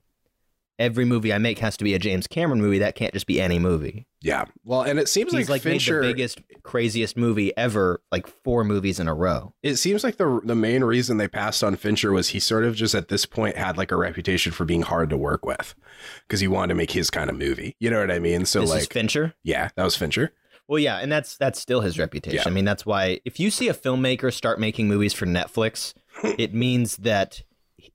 every movie I make has to be a James Cameron movie. That can't just be any movie. yeah well and it seems He's like, like fincher made the biggest, craziest movie ever, like four movies in a row. it seems like the the main reason they passed on fincher was he sort of just at this point had like a reputation for being hard to work with because he wanted to make his kind of movie you know what i mean so this is like Fincher. yeah that was fincher Well, yeah, and that's that's still his reputation. Yeah. I mean, that's why if you see a filmmaker start making movies for Netflix, it means that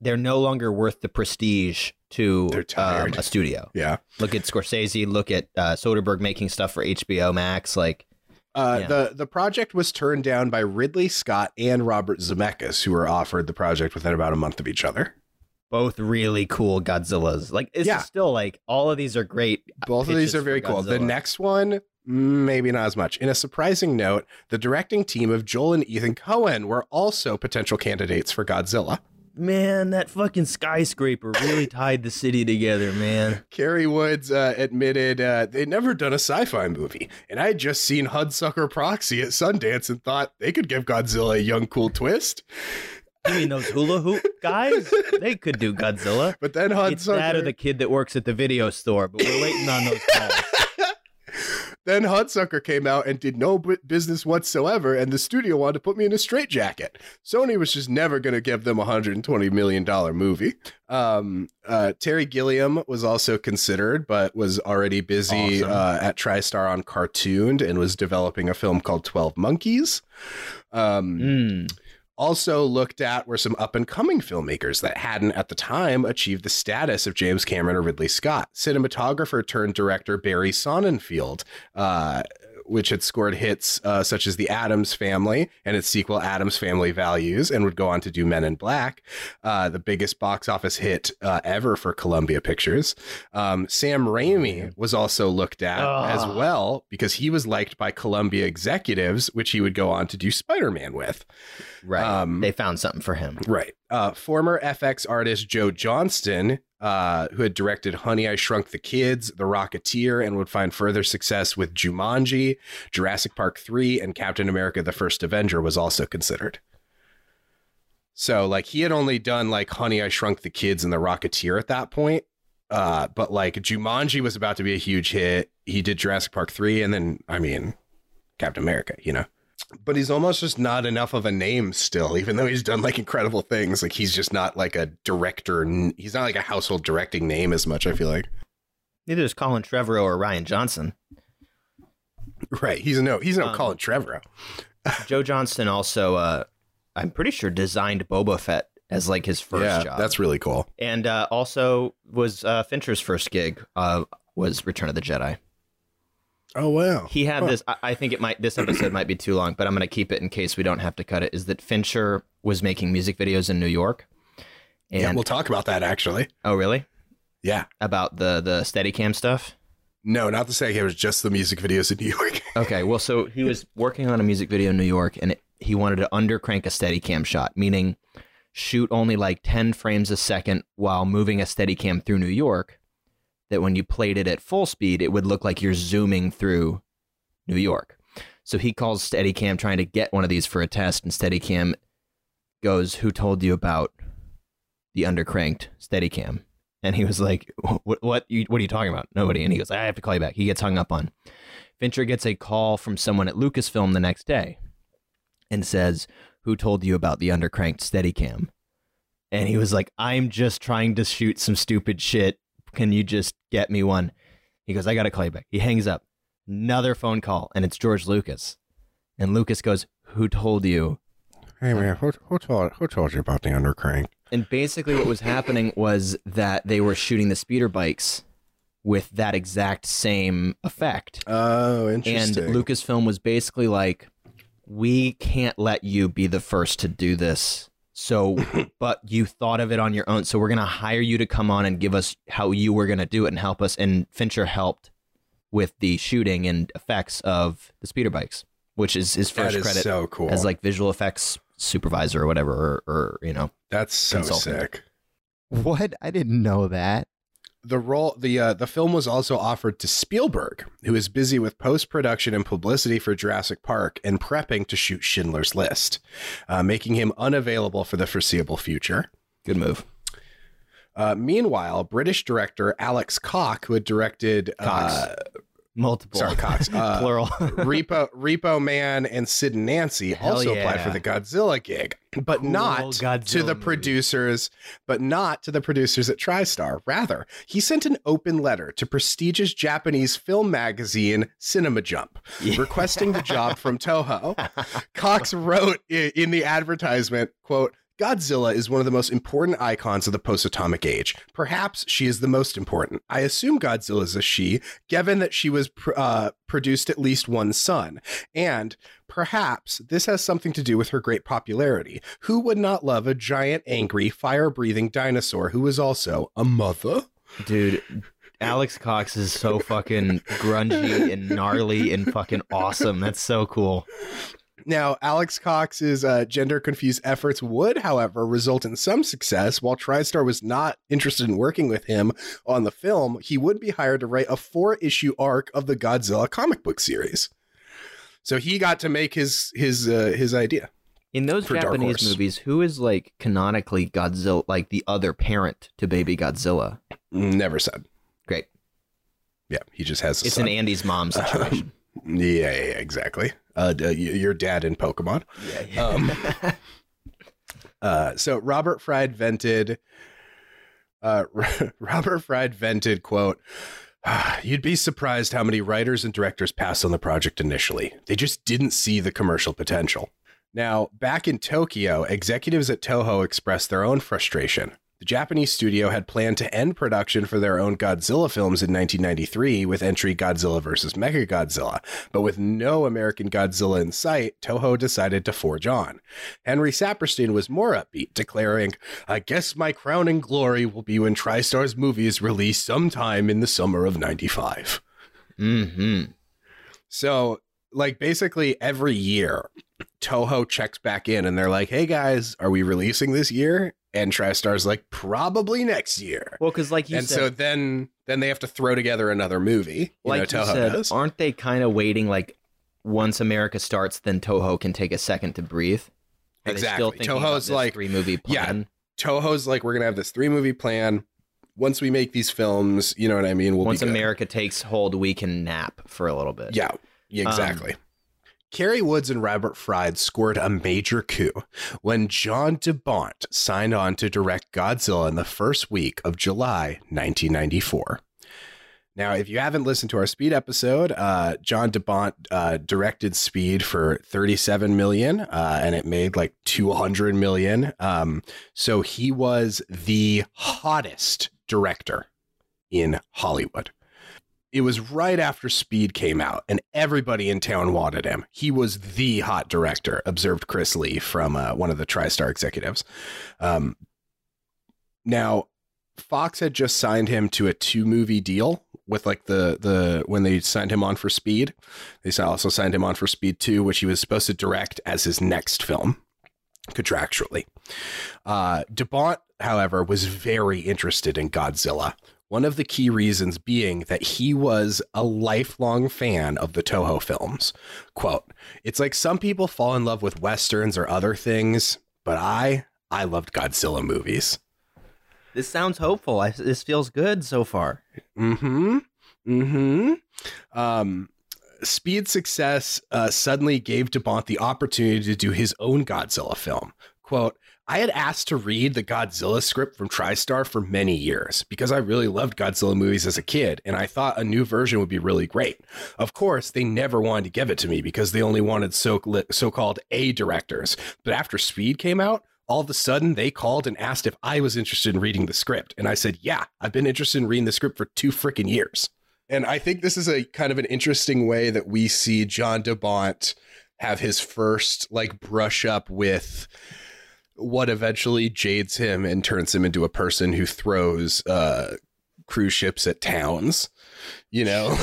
they're no longer worth the prestige to um, a studio. yeah Look at Scorsese. Look at uh, Soderbergh making stuff for HBO Max. Like, Uh, Yeah. The the project was turned down by Ridley Scott and Robert Zemeckis, who were offered the project within about a month of each other. both really cool Godzillas. Like, it's Yeah. still like all of these are great. Both of these are very cool. The next one, maybe not as much. In a surprising note, the directing team of Joel and Ethan Coen were also potential candidates for Godzilla. man, that fucking skyscraper really tied the city together, man. Cary Woods uh, admitted uh, they'd never done a sci-fi movie, and I had just seen Hudsucker Proxy at Sundance and thought they could give Godzilla a young, cool twist. You mean those hula hoop guys? They could do Godzilla. But then Hudsucker. It's that or the kid that works at the video store, but we're waiting on those calls. Then Hudsucker came out and did no bu- business whatsoever, and the studio wanted to put me in a straitjacket. Sony was just never going to give them a hundred and twenty million dollar movie. Um, uh, Terry Gilliam was also considered, but was already busy Awesome. uh, at TriStar on Cartooned and was developing a film called Twelve Monkeys. Um, Mm. Also looked at were some up and coming filmmakers that hadn't at the time achieved the status of James Cameron or Ridley Scott. Cinematographer turned director Barry Sonnenfeld, uh, which had scored hits uh, such as The Addams Family and its sequel Addams Family Values, and would go on to do Men in Black, uh, the biggest box office hit uh, ever for Columbia Pictures. Um, Sam Raimi was also looked at as Ah. well because he was liked by Columbia executives, which he would go on to do Spider Man with. Right. Um, they found something for him. Right. Uh, former FX artist Joe Johnston, uh, who had directed Honey, I Shrunk the Kids, The Rocketeer, and would find further success with Jumanji, Jurassic Park 3, and Captain America the First Avenger, was also considered. So, like, he had only done, like, Honey, I Shrunk the Kids and The Rocketeer at that point. Uh, but, like, Jumanji was about to be a huge hit. He did Jurassic Park 3, and then, I mean, Captain America, you know? But he's almost just not enough of a name still even though he's done like incredible things like he's just not like a director he's not like a household directing name as much i feel like Neither is Colin Trevorrow or Rian Johnson. right he's no he's no Um, colin trevorrow Joe Johnston also, uh, I'm pretty sure, designed Boba Fett as like his first yeah job. that's really cool and uh, also was uh, Fincher's first gig uh, was Return of the Jedi. Oh wow He had this. I, I think it might. This episode might be too long, but I'm going to keep it in case we don't have to cut it. Is that Fincher was making music videos in New York? And yeah we'll talk about that actually oh, really? yeah About the the Steadicam stuff? no not the second it was just the music videos in new york Okay, well, so he was working on a music video in New York, and it, he wanted to undercrank a Steadicam shot, meaning shoot only like 10 frames a second while moving a Steadicam through New York. That when you played it at full speed, it would look like you're zooming through New York. So he calls Steadicam trying to get one of these for a test, and Steadicam goes, "Who told you about the undercranked Steadicam?" And he was like, "What? What? What are you talking about? Nobody." And he goes, "I have to call you back." He gets hung up on. Fincher gets a call from someone at Lucasfilm the next day, and says, "Who told you about the undercranked Steadicam?" And he was like, "I'm just trying to shoot some stupid shit. Can you just get me one?" He goes, "I got to call you back." He hangs up. Another phone call, and it's George Lucas. And Lucas goes, "Who told you?" Hey man, who, who told who told you about the undercrank? And basically, what was happening was that they were shooting the speeder bikes with that exact same effect. Oh, interesting. And. Lucasfilm was basically like, we can't let you be the first to do this. So, but you thought of it on your own. So, we're going to hire you to come on and give us how you were going to do it and help us. And Fincher helped with the shooting and effects of the speeder bikes, which is his first is credit so cool. as like visual effects supervisor or whatever, or, or you know, That's so consultant. sick. What? I didn't know that. The role the uh, the film was also offered to Spielberg, who is busy with post production and publicity for Jurassic Park and prepping to shoot Schindler's List, uh, making him unavailable for the foreseeable future. good move. Uh, meanwhile, British director Alex Cock, who had directed uh, Multiple. sorry Cox, uh, Plural. Repo Repo Man and Sid and Nancy Hell also applied for the Godzilla gig, but Cool not Godzilla to the movie. producers, but not to the producers at TriStar. Rather, he sent an open letter to prestigious Japanese film magazine Cinema Jump, requesting the job from Toho. Cox wrote in the advertisement, quote, Godzilla is one of the most important icons of the post atomic age. Perhaps she is the most important. I assume Godzilla is a she, given that she was pr- uh, produced at least one son. And perhaps this has something to do with her great popularity. Who would not love a giant, angry, fire breathing dinosaur who is also a mother? Dude, Alex Cox is so fucking grungy and gnarly and fucking awesome. That's so cool. Now, Alex Cox's uh, gender confused efforts would, however, result in some success. While TriStar was not interested in working with him on the film, he would be hired to write a four issue arc of the Godzilla comic book series. So he got to make his his uh, his idea. In those Japanese movies, who is like canonically Godzilla, like the other parent to baby Godzilla? Never said. Great. Yeah, he just has. It's son. an Andy's mom situation. Yeah, yeah, yeah, exactly. Uh, your dad in Pokemon. Um, uh, so Robert Fried vented. Uh, Robert Fried vented, "quote "Ah, You'd be surprised how many writers and directors passed on the project initially. They just didn't see the commercial potential." Now, back in Tokyo, executives at Toho expressed their own frustration. The Japanese studio had planned to end production for their own Godzilla films in 1993 with entry Godzilla vs. Mechagodzilla, but with no American Godzilla in sight, Toho decided to forge on. Henry Saperstein was more upbeat, declaring, I guess my crowning glory will be when TriStar's movie is released sometime in the summer of 95. hmm So, like, basically every year, Toho checks back in and they're like, hey guys, are we releasing this year? And TriStar's like, probably next year. Well, because like you and said, so then then they have to throw together another movie. You like know, you Toho said, does. aren't they kind of waiting like once America starts, then Toho can take a second to breathe? Are Exactly. Toho's like- three movie yeah, plan? Toho's like, we're gonna have this three movie plan. Once we make these films, you know what I mean? We'll Once. America takes hold, we can nap for a little bit. Yeah, yeah, exactly. Um, Cary Woods and Robert Fried scored a major coup when John De Bont signed on to direct Godzilla in the first week of July 1994. Now, if you haven't listened to our Speed episode, uh, John De Bont uh, directed Speed for 37 million, uh, and it made like 200 million. Um, so he was the hottest director in Hollywood. It was right after Speed came out, and everybody in town wanted him. He was the hot director, observed Chris Lee from uh, one of the TriStar executives. Um, now, Fox had just signed him to a two movie deal with like the the when they signed him on for Speed. They also signed him on for Speed Two, which he was supposed to direct as his next film contractually. Uh, De Bont, however, was very interested in Godzilla. One of the key reasons being that he was a lifelong fan of the Toho films. Quote, it's like some people fall in love with westerns or other things, but I I loved Godzilla movies. This sounds hopeful. I, this feels good so far. Mm-hmm. Mm-hmm. Um, Speed's success uh, suddenly gave De Bont the opportunity to do his own Godzilla film. Quote, I had asked to read the Godzilla script from TriStar for many years because I really loved Godzilla movies as a kid, and I thought a new version would be really great. Of course, they never wanted to give it to me because they only wanted so so-called A directors. But after Speed came out, all of a sudden they called and asked if I was interested in reading the script, and I said, "Yeah, I've been interested in reading the script for two freaking years." And I think this is a kind of an interesting way that we see John De Bont have his first like brush up with what eventually jades him and turns him into a person who throws uh, cruise ships at towns. You know,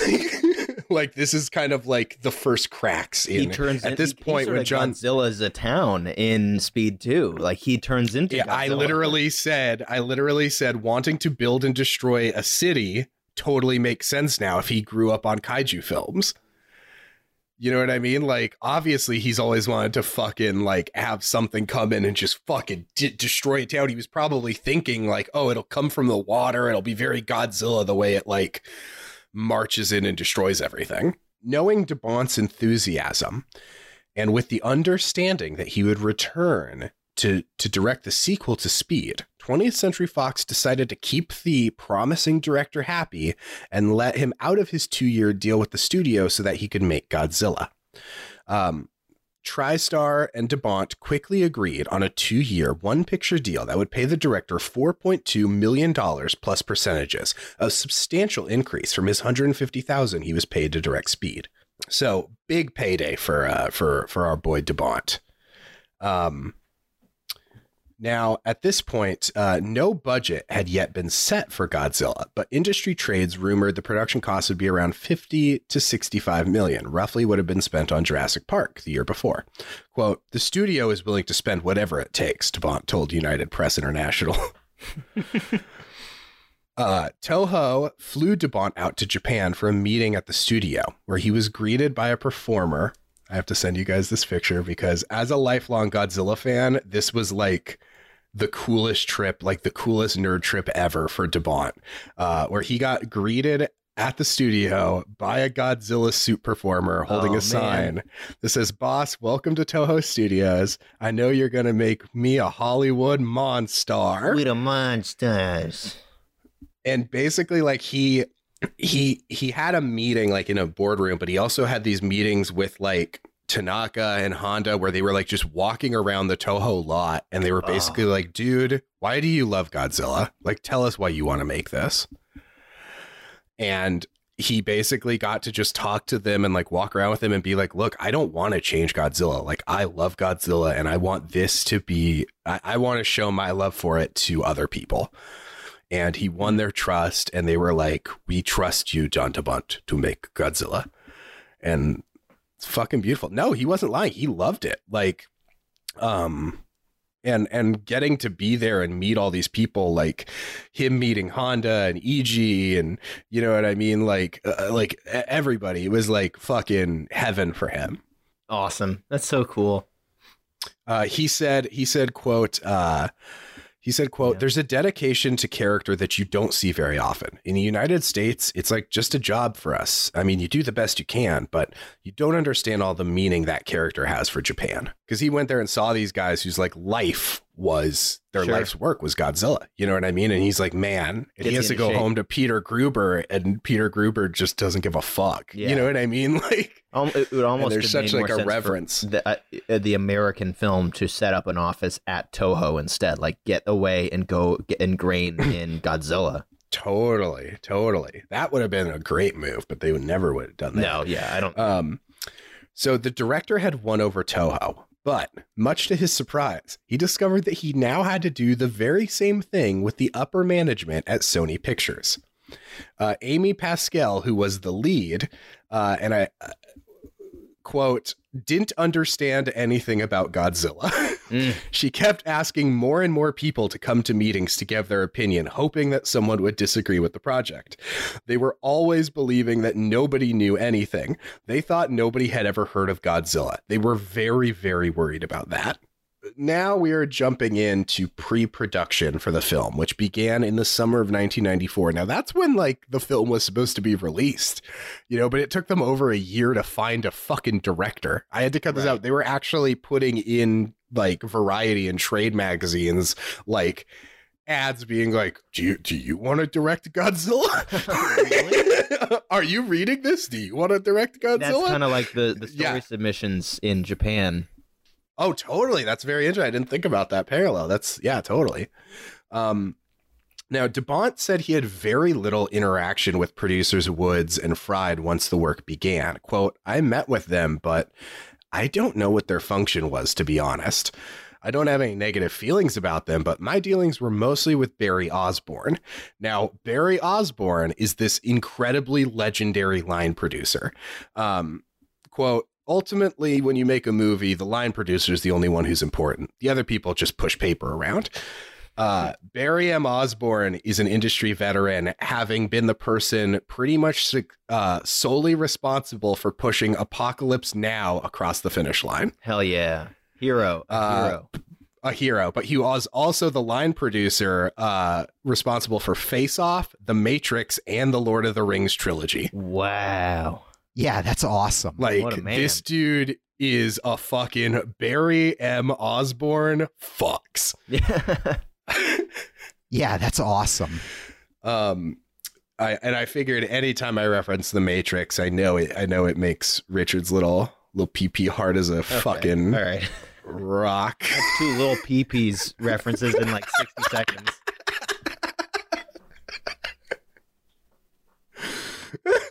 like this is kind of like the first cracks in He turns at in- this he- point sort when John. Godzilla's a town in Speed 2. Like he turns into Yeah, I literally said, I literally said, wanting to build and destroy a city totally makes sense now if he grew up on kaiju films. You know what I mean? Like, obviously, he's always wanted to fucking like have something come in and just fucking de- destroy a town. He was probably thinking like, oh, it'll come from the water. It'll be very Godzilla the way it like marches in and destroys everything. Knowing De Bont's enthusiasm, and with the understanding that he would return to to direct the sequel to Speed, 20th Century Fox decided to keep the promising director happy and let him out of his two-year deal with the studio so that he could make Godzilla. Um, TriStar and De Bont quickly agreed on a two-year, one-picture deal that would pay the director 4.2 million dollars plus percentages, a substantial increase from his $150,000 he was paid to direct Speed. So big payday for uh, for for our boy De Bont. Um, now, at this point, uh, no budget had yet been set for Godzilla, but industry trades rumored the production cost would be around 50 to 65 million, roughly what had been spent on Jurassic Park the year before. Quote, the studio is willing to spend whatever it takes, De Bont told United Press International. Uh, Toho flew De Bont out to Japan for a meeting at the studio where he was greeted by a performer. I have to send you guys this picture because, as a lifelong Godzilla fan, this was like the coolest trip, like the coolest nerd trip ever for De Bont, uh, where he got greeted at the studio by a Godzilla suit performer holding Oh, a man. sign that says, Boss, welcome to Toho Studios. I know you're going to make me a Hollywood monster We the monsters. and basically like he he he had a meeting like in a boardroom but he also had these meetings with like Tanaka and Honda where they were like just walking around the Toho lot and they were basically like dude why do you love Godzilla like tell us why you want to make this and he basically got to just talk to them and like walk around with them and be like, look, I don't want to change Godzilla. Like, I love Godzilla and I want this to be, I, I want to show my love for it to other people. And he won their trust and they were like, we trust you, John De Bont, to make Godzilla. And it's fucking beautiful. No, he wasn't lying. He loved it. Like, um, and and getting to be there and meet all these people like him meeting Honda and EG and you know what I mean like uh, like e- everybody it was like fucking heaven for him Awesome. That's so cool. uh, he said he said quote uh, he said quote Yeah. there's a dedication to character that you don't see very often. In the united states it's like just a job for us. I mean you do the best you can but you don't understand all the meaning that character has for japan. Because he went there and saw these guys whose like life was their Sure. life's work was godzilla you know what i mean and he's like man and he has to go shape. home to Peter Guber and Peter Guber just doesn't give a fuck Yeah. you know what i mean like Um, it would almost there's such, like, a reverence. the, uh, uh, the American film to set up an office at Toho instead, like get away and go get ingrained in Godzilla. Totally, totally. That would have been a great move, but they would never would have done that. No, yeah, I don't. Um, so the director had won over Toho, but much to his surprise, he discovered that he now had to do the very same thing with the upper management at Sony Pictures. Uh, Amy Pascal, who was the lead, uh, and I uh, quote, didn't understand anything about Godzilla. Mm. She kept asking more and more people to come to meetings to give their opinion, hoping that someone would disagree with the project. They were always believing that nobody knew anything. They thought nobody had ever heard of Godzilla. They were very, very worried about that. Now we are jumping into pre-production for the film, which began in the summer of 1994. Now that's when like the film was supposed to be released, you know, but it took them over a year to find a fucking director. I had to cut this Right. out. They were actually putting in like Variety and trade magazines, like ads being like, "Do you do you want to direct Godzilla? Are you reading this? Do you want to direct Godzilla?" That's kind of like the the story Yeah. submissions in Japan. Oh, totally. That's very interesting. I didn't think about that parallel. That's yeah, totally. Um, now, DeBont said he had very little interaction with producers Woods and Fried once the work began. Quote, I met with them, but I don't know what their function was, to be honest. I don't have any negative feelings about them, but my dealings were mostly with Barrie Osborne. Now, Barrie Osborne is this incredibly legendary line producer. Um, quote, ultimately, when you make a movie, the line producer is the only one who's important. The other people just push paper around. Uh, Barrie M. Osborne is an industry veteran, having been the person pretty much uh, solely responsible for pushing Apocalypse Now across the finish line. Hell yeah, hero, a Uh, hero. A hero, but he was also the line producer uh, responsible for Face Off, The Matrix, and the Lord of the Rings trilogy. Wow. Yeah, that's awesome. Like What a man. this dude is a fucking Barrie M. Osborne fucks. Yeah. yeah, that's awesome. Um, I and I figured anytime I reference the Matrix, I know it. I know it makes Richard's little little PP hard as a fucking All right. rock. That's two little peepees references in like 60 seconds.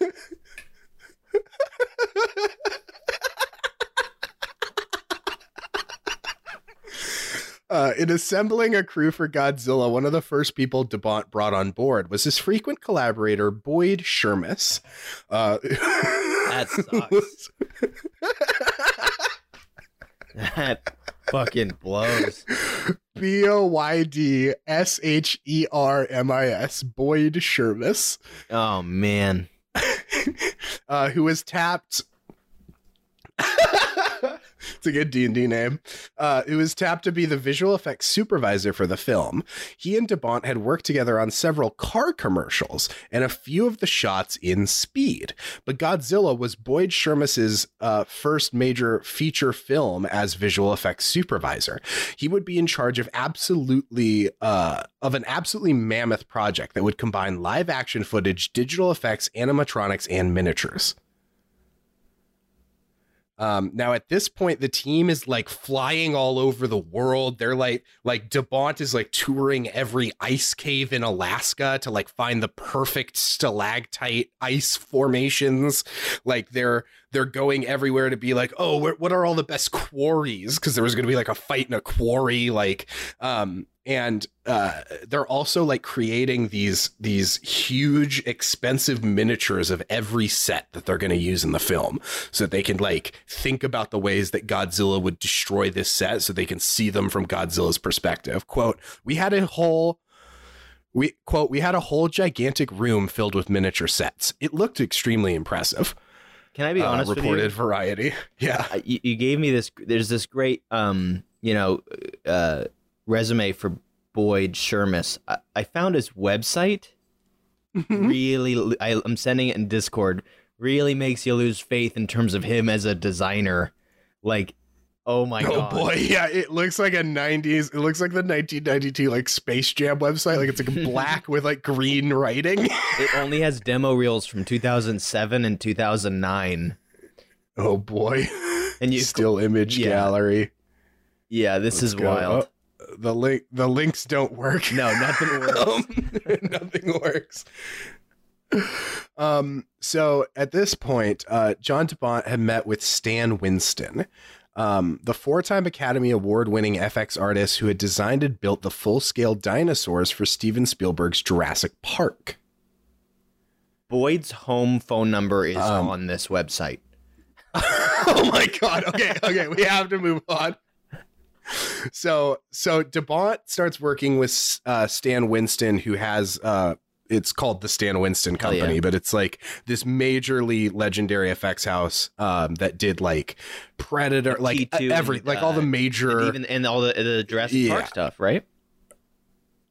Uh, in assembling a crew for Godzilla, one of the first people De Bont brought on board was his frequent collaborator Boyd Shermis. Uh, That sucks. That fucking blows. B O Y D S H E R M I S, Boyd Shermis, Oh man. uh, who was tapped. it's a good D and D name. Uh, was tapped to be the visual effects supervisor for the film. He and De Bont had worked together on several car commercials and a few of the shots in Speed. But Godzilla was Boyd Shermis's uh, first major feature film as visual effects supervisor. He would be in charge of absolutely uh, of an absolutely mammoth project that would combine live action footage, digital effects, animatronics, and miniatures. Um, now at this point, the team is like flying all over the world. They're like, like De Bont is like touring every ice cave in Alaska to like find the perfect stalactite ice formations. Like they're they're going everywhere to be like, oh, what are all the best quarries? Because there was going to be like a fight in a quarry, like, um, and uh, they're also like creating these these huge, expensive miniatures of every set that they're going to use in the film, so that they can like think about the ways that Godzilla would destroy this set, so they can see them from Godzilla's perspective. "Quote: We had a whole." We quote, we had a whole gigantic room filled with miniature sets. It looked extremely impressive. Can I be uh, honest with reported you? Variety. Yeah. Uh, you? You gave me this. There's this great, um, you know, uh, resume for Boyd Shermis. I, I found his website. Mm-hmm. really, I, I'm sending it in Discord. Really makes you lose faith in terms of him as a designer. Like, oh my oh god, Oh boy, yeah, it looks like a 90s. It looks like the 1992 like Space Jam website. Like it's like black with like green writing. it only has demo reels from 2007 and 2009. Oh boy. And you, Still image Yeah. gallery. yeah, this is Let's go. wild. Oh, the link the links don't work. No, nothing works. Um, nothing works. Um, so at this point, uh, John De Bont had met with Stan Winston, um, the four-time Academy Award-winning FX artist who had designed and built the full-scale dinosaurs for Steven Spielberg's Jurassic Park. Boyd's home phone number is Um, on this website. oh my god. Okay, okay, we have to move on. So, so De Bont starts working with uh, Stan Winston, who has uh, it's called the Stan Winston Hell yeah. Company, but it's like this majorly legendary effects house um, that did like Predator, like T2 every and, like all uh, the major And even and all the the Jurassic Yeah. Park stuff, right?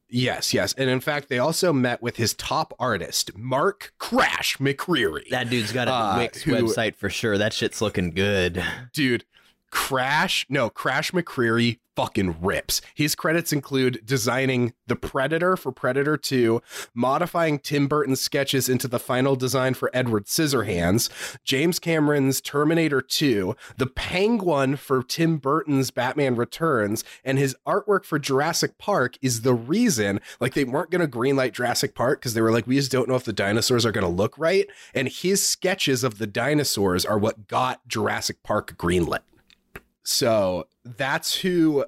Yes, yes. And in fact, they also met with his top artist, Mark Crash McCreery. That dude's got a Uh, Wix who- website for sure. That shit's looking good. Dude, Crash, no, Crash McCreery fucking rips. His credits include designing the Predator for Predator 2, modifying Tim Burton's sketches into the final design for Edward Scissorhands, James Cameron's Terminator 2, the Penguin for Tim Burton's Batman Returns, and his artwork for Jurassic Park is the reason like they weren't going to greenlight Jurassic Park because they were like we just don't know if the dinosaurs are going to look right, and his sketches of the dinosaurs are what got Jurassic Park greenlit. So that's who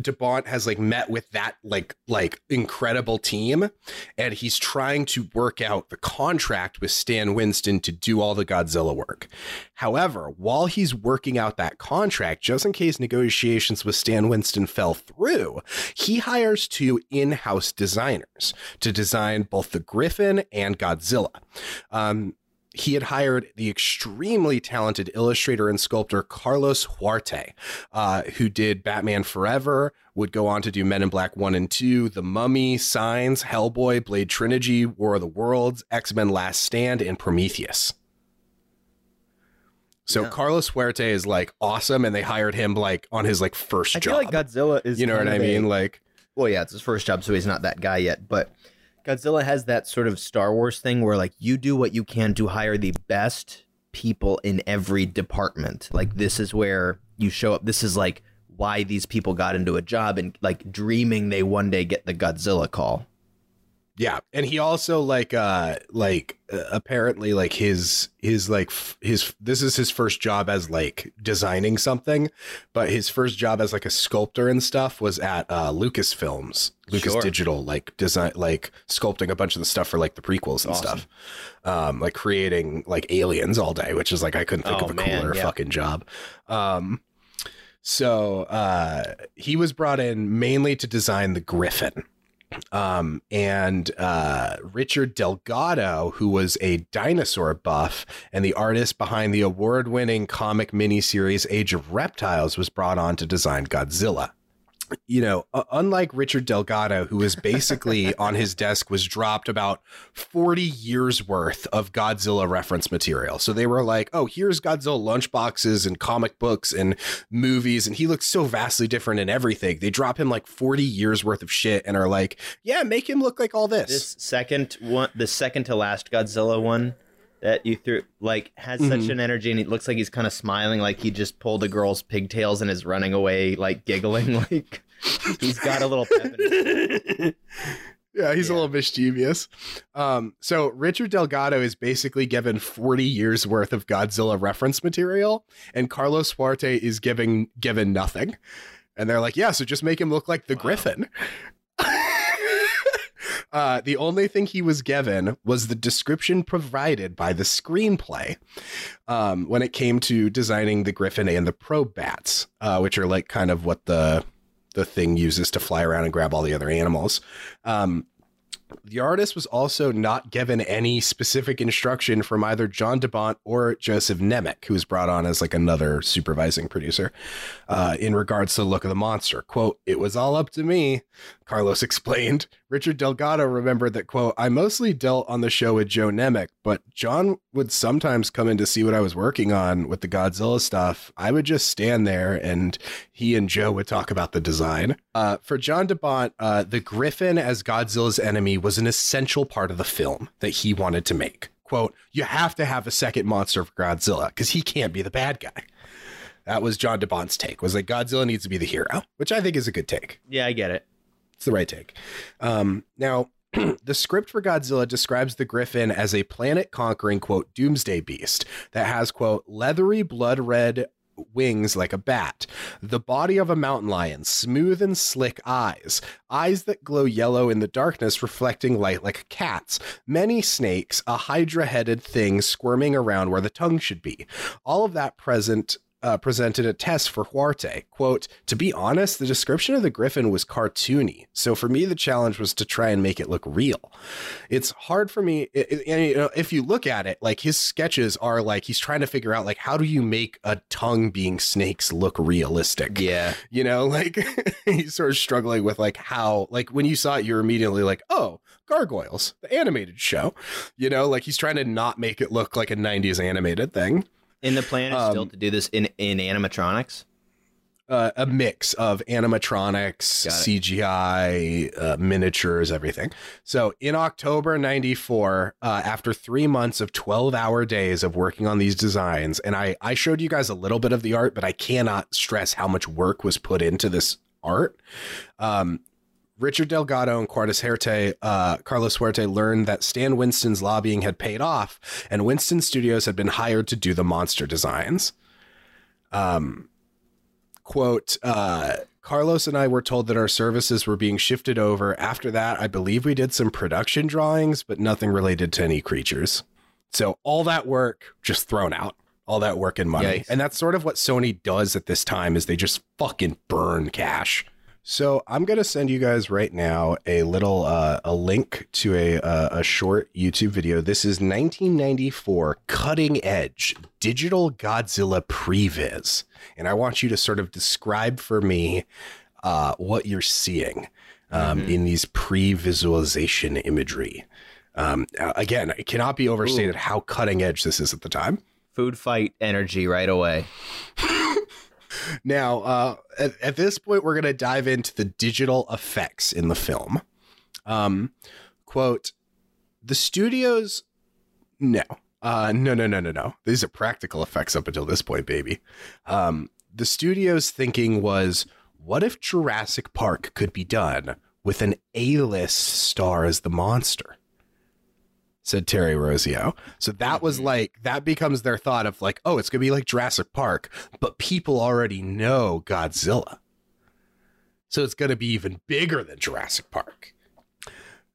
De Bont has like met with that like like incredible team, and he's trying to work out the contract with Stan Winston to do all the Godzilla work. However, while he's working out that contract, just in case negotiations with Stan Winston fell through, he hires two in-house designers to design both the Griffin and Godzilla. Um, he had hired the extremely talented illustrator and sculptor Carlos Huarte, uh, who did Batman Forever, would go on to do Men in Black 1 and 2, The Mummy, Signs, Hellboy, Blade Trilogy, War of the Worlds, X Men Last Stand, and Prometheus. So Yeah. Carlos Huarte is like awesome, and they hired him like on his like first I job. feel like Godzilla is. you know what I of a- mean? Like, Well, yeah, it's his first job, so he's not that guy yet. But Godzilla has that sort of Star Wars thing where, like, you do what you can to hire the best people in every department. Like, this is where you show up. This is like why these people got into a job and like dreaming they one day get the Godzilla call. Yeah, and he also like uh like uh, apparently like his his like f- his this is his first job as like designing something, but his first job as like a sculptor and stuff was at uh Lucasfilms, Lucas Sure. Digital, like design like sculpting a bunch of the stuff for like the prequels and Awesome. stuff. Um like creating like aliens all day, which is like I couldn't think Oh, of a man, cooler yeah. fucking job. Um so uh he was brought in mainly to design the Griffin um, and uh, Richard Delgado, who was a dinosaur buff and the artist behind the award winning comic miniseries Age of Reptiles, was brought on to design Godzilla. You know, uh, unlike Richard Delgado, who was basically on his desk was dropped about 40 years worth of Godzilla reference material. So they were like, oh, here's Godzilla lunchboxes and comic books and movies. And he looks so vastly different in everything. They drop him like 40 years worth of shit and are like, yeah, make him look like all this. This second one, the second to last Godzilla one that you threw, like, has Mm-hmm. such an energy, and it looks like he's kind of smiling, like he just pulled a girl's pigtails and is running away, like giggling, like he's got a little pep in his Yeah, he's a little mischievous. Um, so Richard Delgado is basically given 40 years worth of Godzilla reference material, and Carlos Huarte is giving given nothing. And they're like, yeah, so just make him look like the Griffin. Uh, the only thing he was given was the description provided by the screenplay um, when it came to designing the Griffin and the probe bats, uh, which are like kind of what the the thing uses to fly around and grab all the other animals. Um, the artist was also not given any specific instruction from either John De Bont or Joseph Nemec, who was brought on as like another supervising producer, uh, in regards to the look of the monster. Quote, it was all up to me, Carlos explained. Richard Delgado remembered that, quote, I mostly dealt on the show with Joe Nemec, but John would sometimes come in to see what I was working on with the Godzilla stuff. I would just stand there and he and Joe would talk about the design. Uh, for John De Bont, uh, the Griffin as Godzilla's enemy was an essential part of the film that he wanted to make. Quote, you have to have a second monster for Godzilla because he can't be the bad guy. That was John De Bont's take, was like Godzilla needs to be the hero, which I think is a good take. Yeah, I get it. It's the right take. Um, now, the script for Godzilla describes the Griffin as a planet conquering, quote, doomsday beast that has, quote, leathery blood red wings like a bat, the body of a mountain lion, smooth and slick eyes, eyes that glow yellow in the darkness, reflecting light like a cat's, many snakes, a hydra headed thing squirming around where the tongue should be. All of that present uh, presented a test for Huarte. Quote, to be honest, the description of the griffin was cartoony. So for me, the challenge was to try and make it look real. It's hard for me. it- it- and, you know, if you look at it, like his sketches are like, he's trying to figure out like, how do you make a tongue being snakes look realistic? Yeah. You know, like he's sort of struggling with like how, like when you saw it, you're immediately like, oh, Gargoyles, the animated show. You know, like he's trying to not make it look like a 90s animated thing. And the plan is still Um, to do this in in animatronics. uh, a mix of animatronics, CGI, uh, miniatures, everything. So in October 94, uh, after three months of 12 hour days of working on these designs, and I, I showed you guys a little bit of the art, but I cannot stress how much work was put into this art. Um, Richard Delgado and Quartus Huarte, uh, Carlos Huarte learned that Stan Winston's lobbying had paid off, and Winston Studios had been hired to do the monster designs. Um, quote, uh, Carlos and I were told that our services were being shifted over. After that, I believe we did some production drawings, but nothing related to any creatures. So all that work just thrown out. All that work and money. Yikes. And that's sort of what Sony does at this time is they just fucking burn cash. So I'm gonna send you guys right now a little uh, a link to a uh, a short YouTube video. This is 1994 cutting edge digital Godzilla previs, and I want you to sort of describe for me uh, what you're seeing um, in these pre-visualization imagery. Um, again, it cannot be overstated how cutting edge this is at the time. Food fight energy right away. Now, uh, at, at this point, we're going to dive into the digital effects in the film. Um, quote, the studios, no, uh, no, no, no, no, no. These are practical effects up until this point, baby. Um, the studio's thinking was, what if Jurassic Park could be done with an A-list star as the monster? Said Terry Rossio. So that was mm-hmm. like that becomes their thought of like, oh, it's gonna be like Jurassic Park, but people already know Godzilla. So it's gonna be even bigger than Jurassic Park.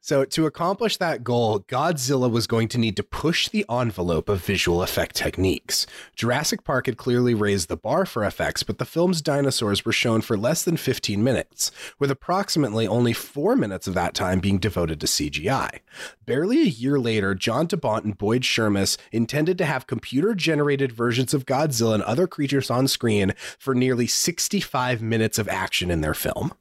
So, to accomplish that goal, Godzilla was going to need to push the envelope of visual effect techniques. Jurassic Park had clearly raised the bar for effects, but the film's dinosaurs were shown for less than 15 minutes, with approximately only four minutes of that time being devoted to CGI. Barely a year later, John De Bont and Boyd Shermis intended to have computer generated versions of Godzilla and other creatures on screen for nearly 65 minutes of action in their film.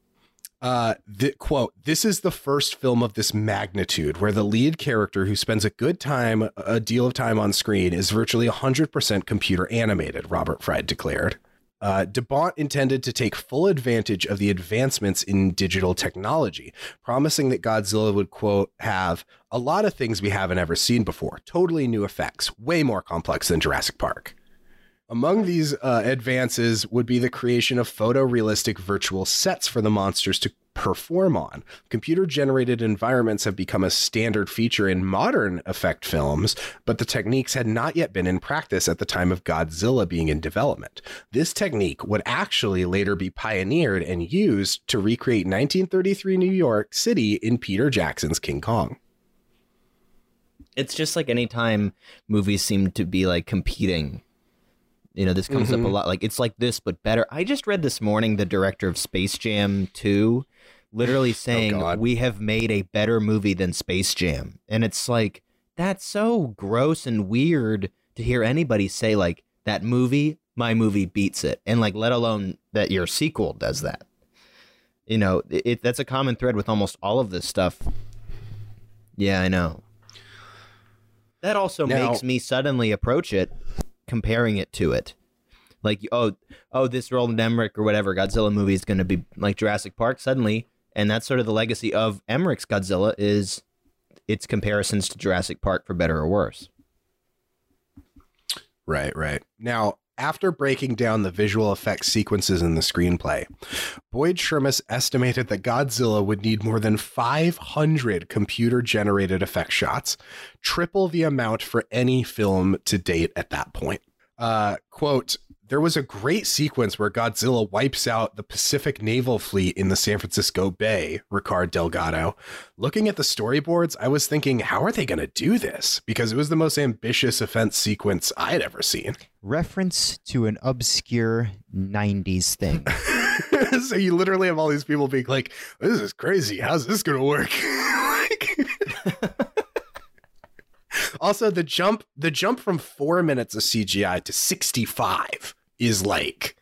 Uh, the quote, this is the first film of this magnitude where the lead character who spends a good time, a deal of time on screen is virtually 100% computer animated, Robert Fried declared. Uh, De Bont intended to take full advantage of the advancements in digital technology, promising that Godzilla would, quote, have a lot of things we haven't ever seen before, totally new effects, way more complex than Jurassic Park. Among these uh, advances would be the creation of photorealistic virtual sets for the monsters to perform on. Computer generated environments have become a standard feature in modern effect films, but the techniques had not yet been in practice at the time of Godzilla being in development. This technique would actually later be pioneered and used to recreate 1933 New York City in Peter Jackson's King Kong. It's just like anytime movies seem to be like competing. You know, this comes up a mm-hmm. lot. Like it's like this, but better. I just read this morning the director of Space Jam 2 literally oh, saying God. we have made a better movie than Space Jam. And it's like that's so gross and weird to hear anybody say like that movie, my movie beats it. And like let alone that your sequel does that. You know, it, it that's a common thread with almost all of this stuff. Yeah, I know. That also Now- makes me suddenly approach it, comparing it to it. Like, oh, oh, this Roland Emmerich or whatever Godzilla movie is going to be like Jurassic Park suddenly, and that's sort of the legacy of Emmerich's Godzilla is its comparisons to Jurassic Park for better or worse. Right, right. Now, after breaking down the visual effects sequences in the screenplay, Boyd Shermis estimated that Godzilla would need more than 500 computer generated effect shots, triple the amount for any film to date at that point. Uh, quote, there was a great sequence where Godzilla wipes out the Pacific Naval Fleet in the San Francisco Bay, Ricardo Delgado. Looking at the storyboards, I was thinking, how are they going to do this? Because it was the most ambitious offense sequence I had ever seen. Reference to an obscure 90s thing. so you literally have all these people being like, this is crazy. How's this going to work? also, the jump, the jump from four minutes of CGI to 65 is like,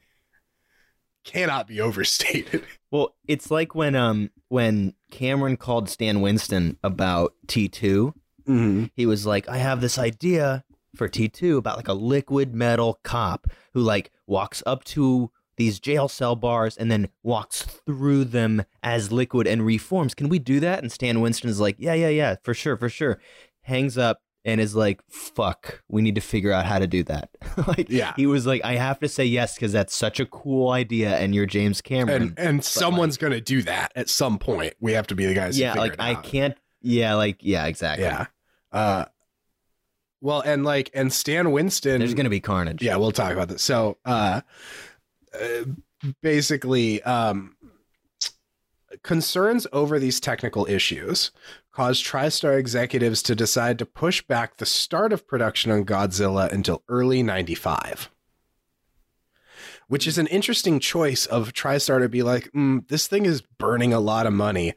cannot be overstated. Well, it's like when um when Cameron called Stan Winston about T2, Mm-hmm. he was like, I have this idea for T2 about like a liquid metal cop who like walks up to these jail cell bars and then walks through them as liquid and reforms. Can we do that? And Stan Winston is like, Yeah, yeah, yeah, for sure, for sure. Hangs up and is like, fuck, we need to figure out how to do that. like Yeah. he was like, I have to say yes because that's such a cool idea and you're James Cameron. And and someone's going to do that at some point. We have to be the guys. yeah, like it I can't yeah, like yeah, exactly. Yeah. Uh, well, and like, and Stan Winston. There's gonna be carnage. yeah, we'll talk about this. So, uh, uh, basically, um, concerns over these technical issues caused TriStar executives to decide to push back the start of production on Godzilla until early 95. Which is an interesting choice of TriStar to be like, mm, this thing is burning a lot of money.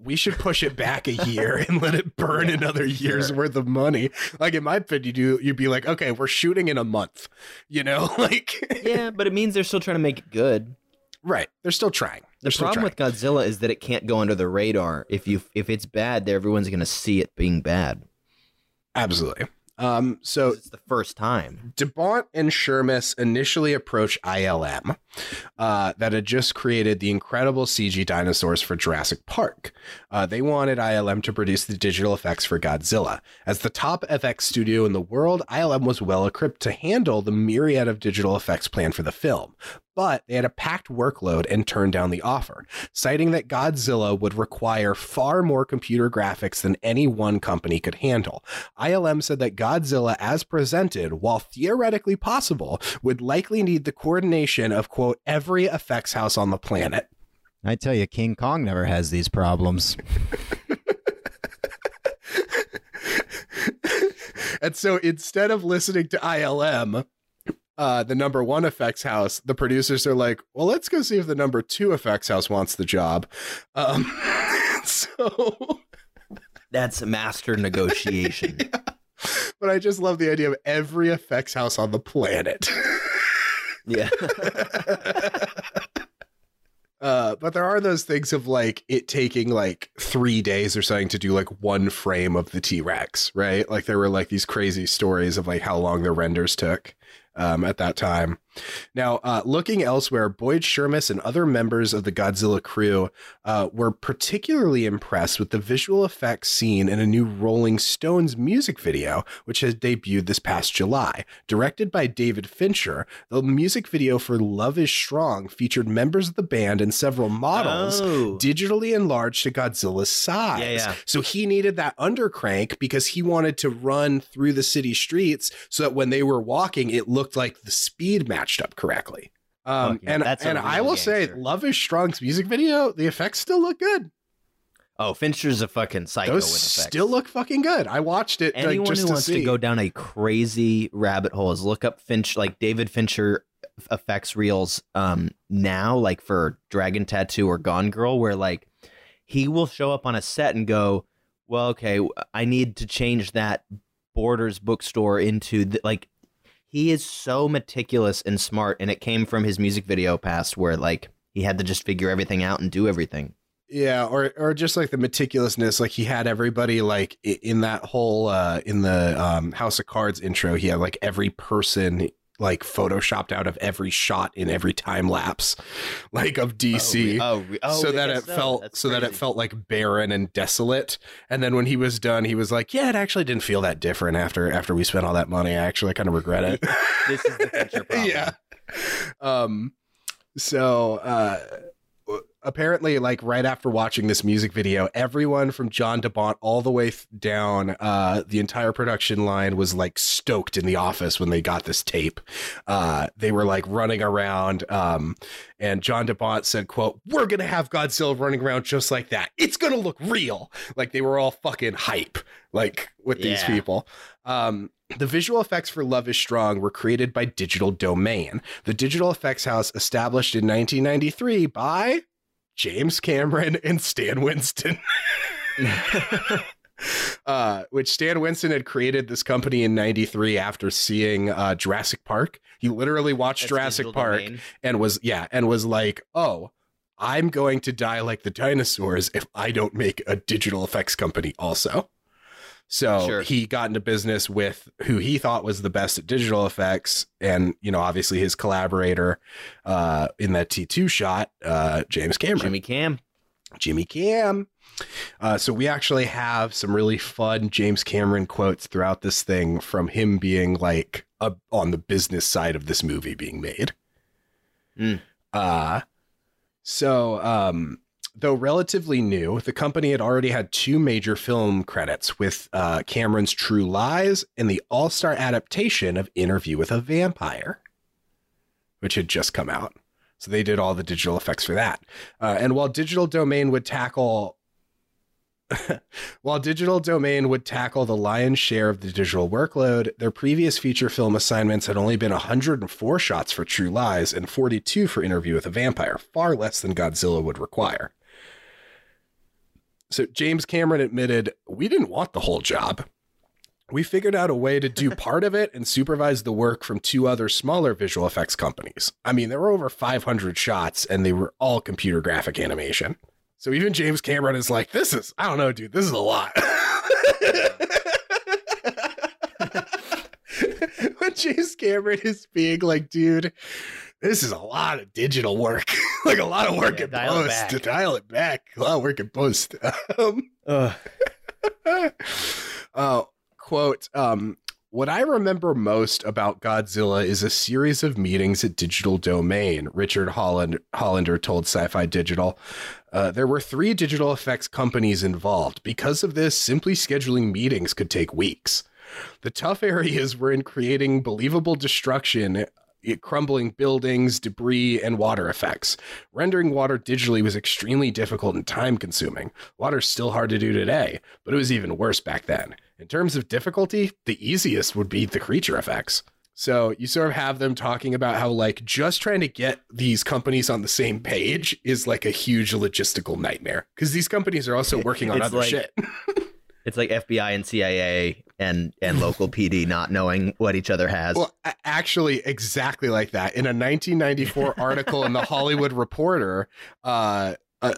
We should push it back a year and let it burn another year's sure. worth of money. Like in my opinion, you you'd be like, okay, we're shooting in a month. You know, like yeah, but it means they're still trying to make it good. right. They're still trying. The problem with Godzilla is that it can't go under the radar. If you if it's bad, everyone's gonna see it being bad. absolutely. Um, so It's the first time. De Bont and Shermis initially approached ILM, uh, that had just created the incredible CG dinosaurs for Jurassic Park. Uh, they wanted ILM to produce the digital effects for Godzilla. As the top FX studio in the world, ILM was well equipped to handle the myriad of digital effects planned for the film. But they had a packed workload and turned down the offer, citing that Godzilla would require far more computer graphics than any one company could handle. ILM said that Godzilla, as presented, while theoretically possible, would likely need the coordination of, quote, every effects house on the planet. I tell you, King Kong never has these problems. and so instead of listening to ILM, uh, the number one effects house, the producers are like, well, let's go see if the number two effects house wants the job. Um, so, That's a master negotiation. but I just love the idea of every effects house on the planet. yeah. Uh, but there are those things of like it taking like three days or something to do like one frame of the T Rex, right? Like there were like these crazy stories of like how long the renders took um, at that time. Now, uh, looking elsewhere, Boyd Shermis and other members of the Godzilla crew uh, were particularly impressed with the visual effects seen in a new Rolling Stones music video, which has debuted this past July. Directed by David Fincher, the music video for Love is Strong featured members of the band and several models Oh. digitally enlarged to Godzilla's size. Yeah, yeah. So he needed that undercrank because he wanted to run through the city streets so that when they were walking, it looked like the speed matched up correctly. Um, yeah, and and I will say. Love is Strong's music video, the effects still look good. Oh, Fincher's a fucking psycho Those with effects. still look fucking good. I watched it like, Anyone just who to wants see. to go down a crazy rabbit hole is look up Finch, like David Fincher effects reels um now, like for Dragon Tattoo or Gone Girl, where like he will show up on a set and go, "Well, okay, I need to change that Borders bookstore into the, like." He is so meticulous and smart, and it came from his music video past, where like he had to just figure everything out and do everything. Yeah, or or just like the meticulousness, like he had everybody like in that whole uh in the um House of Cards intro, he had like every person like photoshopped out of every shot in every time lapse, like of DC. Oh, re- oh, so that it felt That's so that it felt like barren and desolate. And then when he was done, he was like, "Yeah, it actually didn't feel that different after after we spent all that money. I actually kind of regret it." This is the Fincher problem. yeah. Um. So, uh, apparently, like right after watching this music video, everyone from John De Bont all the way th- down uh, the entire production line was like stoked in the office when they got this tape. Uh, they were like running around, um, and John De Bont said, "quote We're gonna have Godzilla running around just like that. It's gonna look real." Like they were all fucking hype, like with these people. Um, the visual effects for Love is Strong were created by Digital Domain, the digital effects house established in 1993 by James Cameron and Stan Winston. uh, which Stan Winston had created this company in 93 after seeing uh, Jurassic Park. He literally watched That's Jurassic Park Domain. and was, yeah, and was like, oh, I'm going to die like the dinosaurs if I don't make a digital effects company also. So Sure. he got into business with who he thought was the best at digital effects, and you know, obviously his collaborator uh, in that T2 shot, uh, James Cameron. Jimmy Cam. Jimmy Cam. Uh, so we actually have some really fun James Cameron quotes throughout this thing from him being like a, on the business side of this movie being made. Mm. Uh, so um, though relatively new, the company had already had two major film credits with uh, Cameron's True Lies and the all-star adaptation of Interview with a Vampire, which had just come out. So they did all the digital effects for that. Uh, and while Digital Domain would tackle while Digital Domain would tackle the lion's share of the digital workload, their previous feature film assignments had only been 104 shots for True Lies and 42 for Interview with a Vampire, far less than Godzilla would require. So James Cameron admitted, "We didn't want the whole job. We figured out a way to do part of it and supervise the work from two other smaller visual effects companies. I mean, there were over 500 shots and they were all computer graphic animation. So even James Cameron is like, this is, I don't know, dude, this is a lot. when James Cameron is being like, dude, this is a lot of digital work, like a lot of work Yeah, dial it post to dial it back. A lot of work in post. Um, Ugh. uh, quote, um, what I remember most about Godzilla is a series of meetings at Digital Domain, Richard Holland, Hollander told Sci Fi Digital. Uh, there were three digital effects companies involved. Because of this, simply scheduling meetings could take weeks. The tough areas were in creating believable destruction, crumbling buildings, debris, and water effects. Rendering water digitally was extremely difficult and time consuming. Water's still hard to do today, but it was even worse back then. In terms of difficulty, the easiest would be the creature effects. So you sort of have them talking about how like just trying to get these companies on the same page is like a huge logistical nightmare because these companies are also working on It's other like- shit. It's like FBI and CIA and and local PD not knowing what each other has. Well, actually, exactly like that. In a 1994 article in the Hollywood Reporter, uh, uh,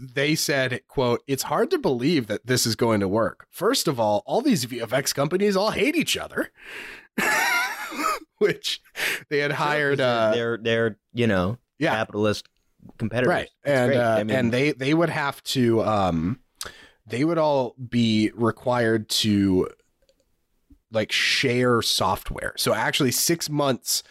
they said, "quote It's hard to believe that this is going to work. First of all, all these VFX companies all hate each other." Which they had hired. Uh, they're they're you know yeah, capitalist competitors. right It's and uh, I mean, and they they would have to um they would all be required to like share software. So actually six months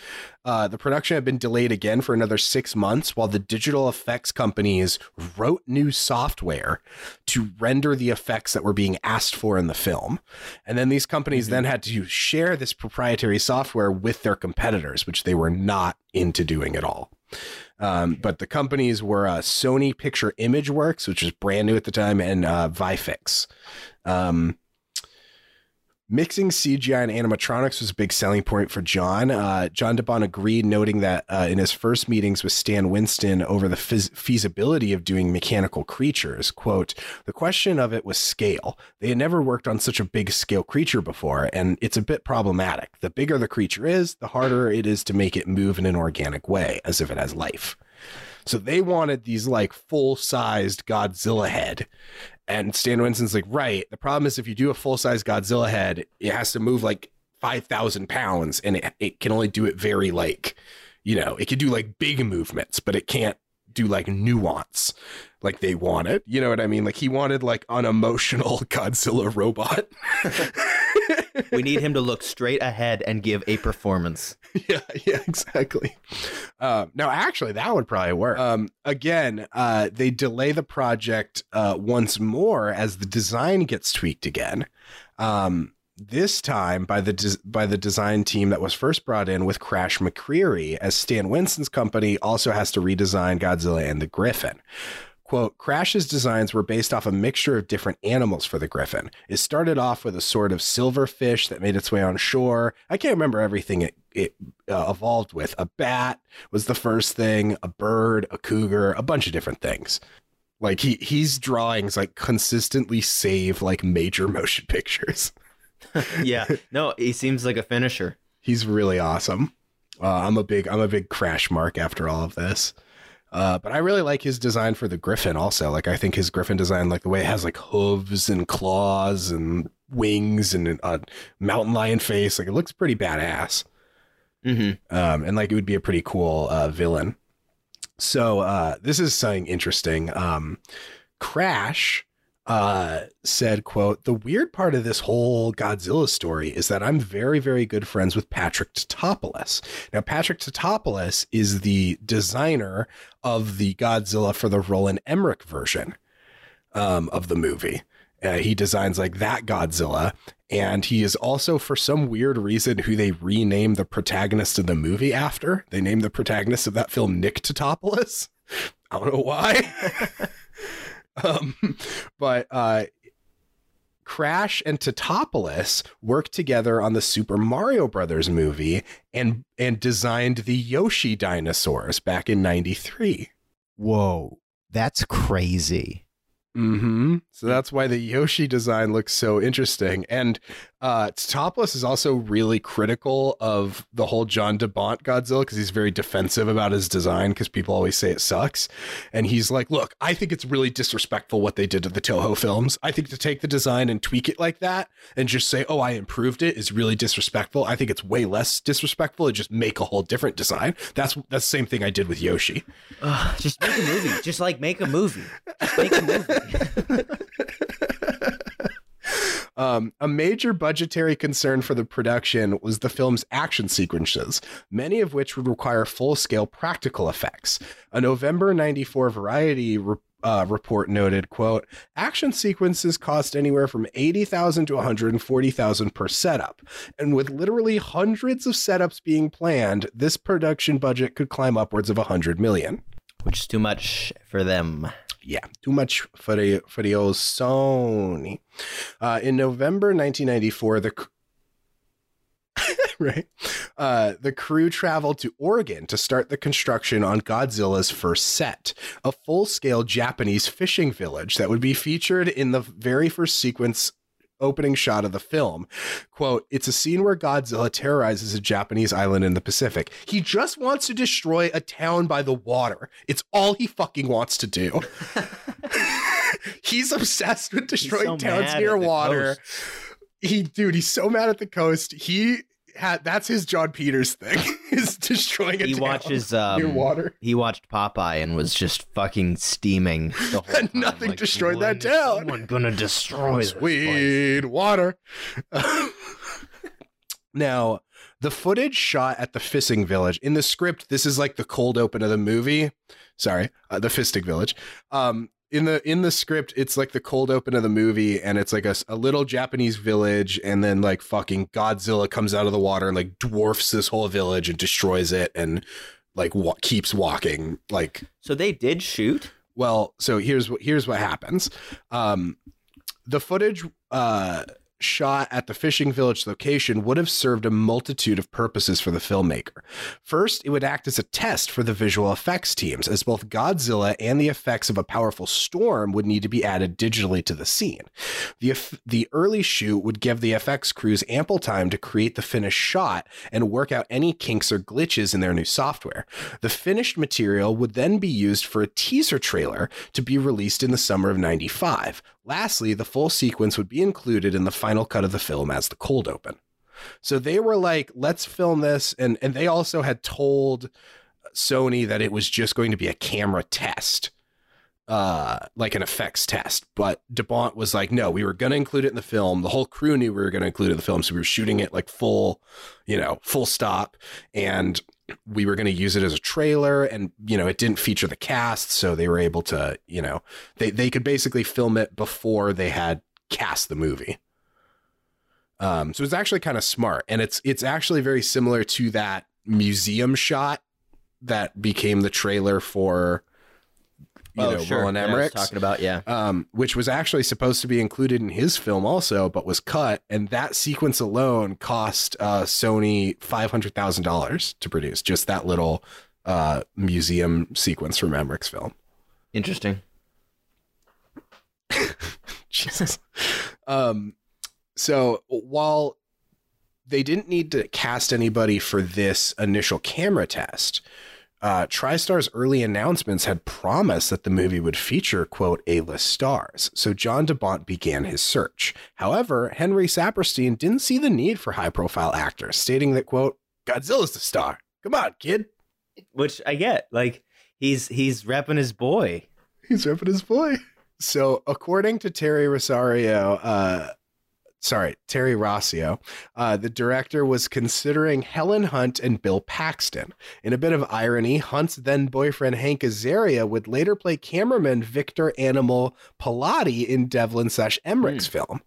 uh the production had been delayed again for another six months while the digital effects companies wrote new software to render the effects that were being asked for in the film. And then these companies then had to share this proprietary software with their competitors which they were not into doing at all um, but the companies were uh, Sony Picture Imageworks, which was brand new at the time, and uh, VIFX. Um, mixing CGI and animatronics was a big selling point for John. Uh, John De Bont agreed, noting that uh, in his first meetings with Stan Winston over the feas- feasibility of doing mechanical creatures, quote, the question of it was scale. They had never worked on such a big scale creature before, and it's a bit problematic. The bigger the creature is, the harder it is to make it move in an organic way, as if it has life. So they wanted these like full sized Godzilla head. And Stan Winston's like, right. The problem is if you do a full size Godzilla head, it has to move like 5,000 pounds and it, it can only do it very like, you know, it can do like big movements, but it can't do like nuance like they wanted. You know what I mean? Like he wanted like unemotional Godzilla robot. We need him to look straight ahead and give a performance. yeah, yeah, exactly. Um, no, actually, that would probably work. Um, again, uh, they delay the project uh, once more as the design gets tweaked again. Um, this time by the by the design team that was first brought in with Crash McCreery, as Stan Winston's company also has to redesign Godzilla and the Griffin. Quote, Crash's designs were based off a mixture of different animals for the Griffin. It started off with a sort of silverfish that made its way on shore. I can't remember everything it, it uh, evolved with. A bat was the first thing, a bird, a cougar, a bunch of different things. Like he he's drawings like consistently save like major motion pictures. yeah. No, he seems like a finisher. He's really awesome. Uh, I'm a big I'm a big Crash mark after all of this. Uh, but I really like his design for the Griffin also. Like I think his Griffin design, like the way it has like hooves and claws and wings and a mountain lion face, like it looks pretty badass. Mm-hmm. Um, and like it would be a pretty cool uh, villain. So uh, this is something interesting. Um, Crash uh, said, "quote The weird part of this whole Godzilla story is that I'm very, very good friends with Patrick Tatopoulos. Now, Patrick Tatopoulos is the designer of the Godzilla for the Roland Emmerich version um, of the movie." Uh, he designs like that Godzilla, and he is also, for some weird reason, who they renamed the protagonist of the movie after. They named the protagonist of that film Nick Tatopoulos. I don't know why. um, but uh, Crash and Tatopoulos worked together on the Super Mario Brothers movie and and designed the Yoshi dinosaurs back in '93. Whoa, that's crazy. Mm-hmm. So that's why the Yoshi design looks so interesting. And uh Tatopoulos is also really critical of the whole John De Bont Godzilla because he's very defensive about his design because people always say it sucks. And he's like, look, I think it's really disrespectful what they did to the Toho films. I think to take the design and tweak it like that and just say, oh, I improved it is really disrespectful. I think it's way less disrespectful to just make a whole different design. That's that's the same thing I did with Yoshi. Ugh, just make a movie. Just like make a movie. Just make a movie. Um, a major budgetary concern for the production was the film's action sequences, many of which would require full scale practical effects. A November 94 Variety uh, report noted, quote, action sequences cost anywhere from 80,000 to 140,000 per setup. And with literally hundreds of setups being planned, this production budget could climb upwards of 100 million. Which is too much for them. Yeah, too much for the for the old Sony. Uh, in November 1994, the right, uh, the crew traveled to Oregon to start the construction on Godzilla's first set, a full-scale Japanese fishing village that would be featured in the very first sequence opening shot of the film. Quote, it's a scene where Godzilla terrorizes a Japanese island in the Pacific. He just wants to destroy a town by the water. It's all he fucking wants to do. he's obsessed with destroying so towns near water. coast. He dude, he's so mad at the coast. He had that's his Jon Peters thing. is destroying a He town watches near um, water. He watched Popeye and was just fucking steaming the whole And nothing like, destroyed that "When is town." Someone gonna destroy this? Sweet water. now, the footage shot at the Fishing Village in the script, this is like the cold open of the movie. Sorry, uh, the Fistic Village. Um, in the in the script, it's like the cold open of the movie, and it's like a, a little Japanese village, and then like fucking Godzilla comes out of the water and like dwarfs this whole village and destroys it, and like wa- keeps walking like So they did shoot. well, so here's what here's what happens. Um, the footage uh, shot at the fishing village location would have served a multitude of purposes for the filmmaker. First, it would act as a test for the visual effects teams, as both Godzilla and the effects of a powerful storm would need to be added digitally to the scene. The the early shoot would give the FX crews ample time to create the finished shot and work out any kinks or glitches in their new software. The finished material would then be used for a teaser trailer to be released in the summer of 95. Lastly, the full sequence would be included in the final cut of the film as the cold open. So they were like, let's film this. And, and they also had told Sony that it was just going to be a camera test. uh like an effects test but De Bont was like no we were going to include it in the film the whole crew knew we were going to include it in the film so we were shooting it like full you know full stop and we were going to use it as a trailer and you know it didn't feature the cast so they were able to you know they they could basically film it before they had cast the movie. Um so it's actually kind of smart and it's it's actually very similar to that museum shot that became the trailer for you know Roland Yeah, was talking about yeah. um, which was actually supposed to be included in his film also, but was cut. And that sequence alone cost uh, Sony five hundred thousand dollars to produce. Just that little uh, museum sequence from Emmerich's film. Interesting. Jesus. um, so while they didn't need to cast anybody for this initial camera test, uh, TriStar's early announcements had promised that the movie would feature, quote, A-list stars. So John De Bont began his search. However, Henry Saperstein didn't see the need for high-profile actors, stating that, quote, Godzilla's the star. Come on, kid. Which I get. Like he's he's repping his boy. He's ripping his boy. So, according to Terry Rosario, uh, sorry, Terry Rossio, uh, the director was considering Helen Hunt and Bill Paxton. In a bit of irony, Hunt's then boyfriend Hank Azaria would later play cameraman Victor Animal Palotti in Devlin slash Emmerich's film.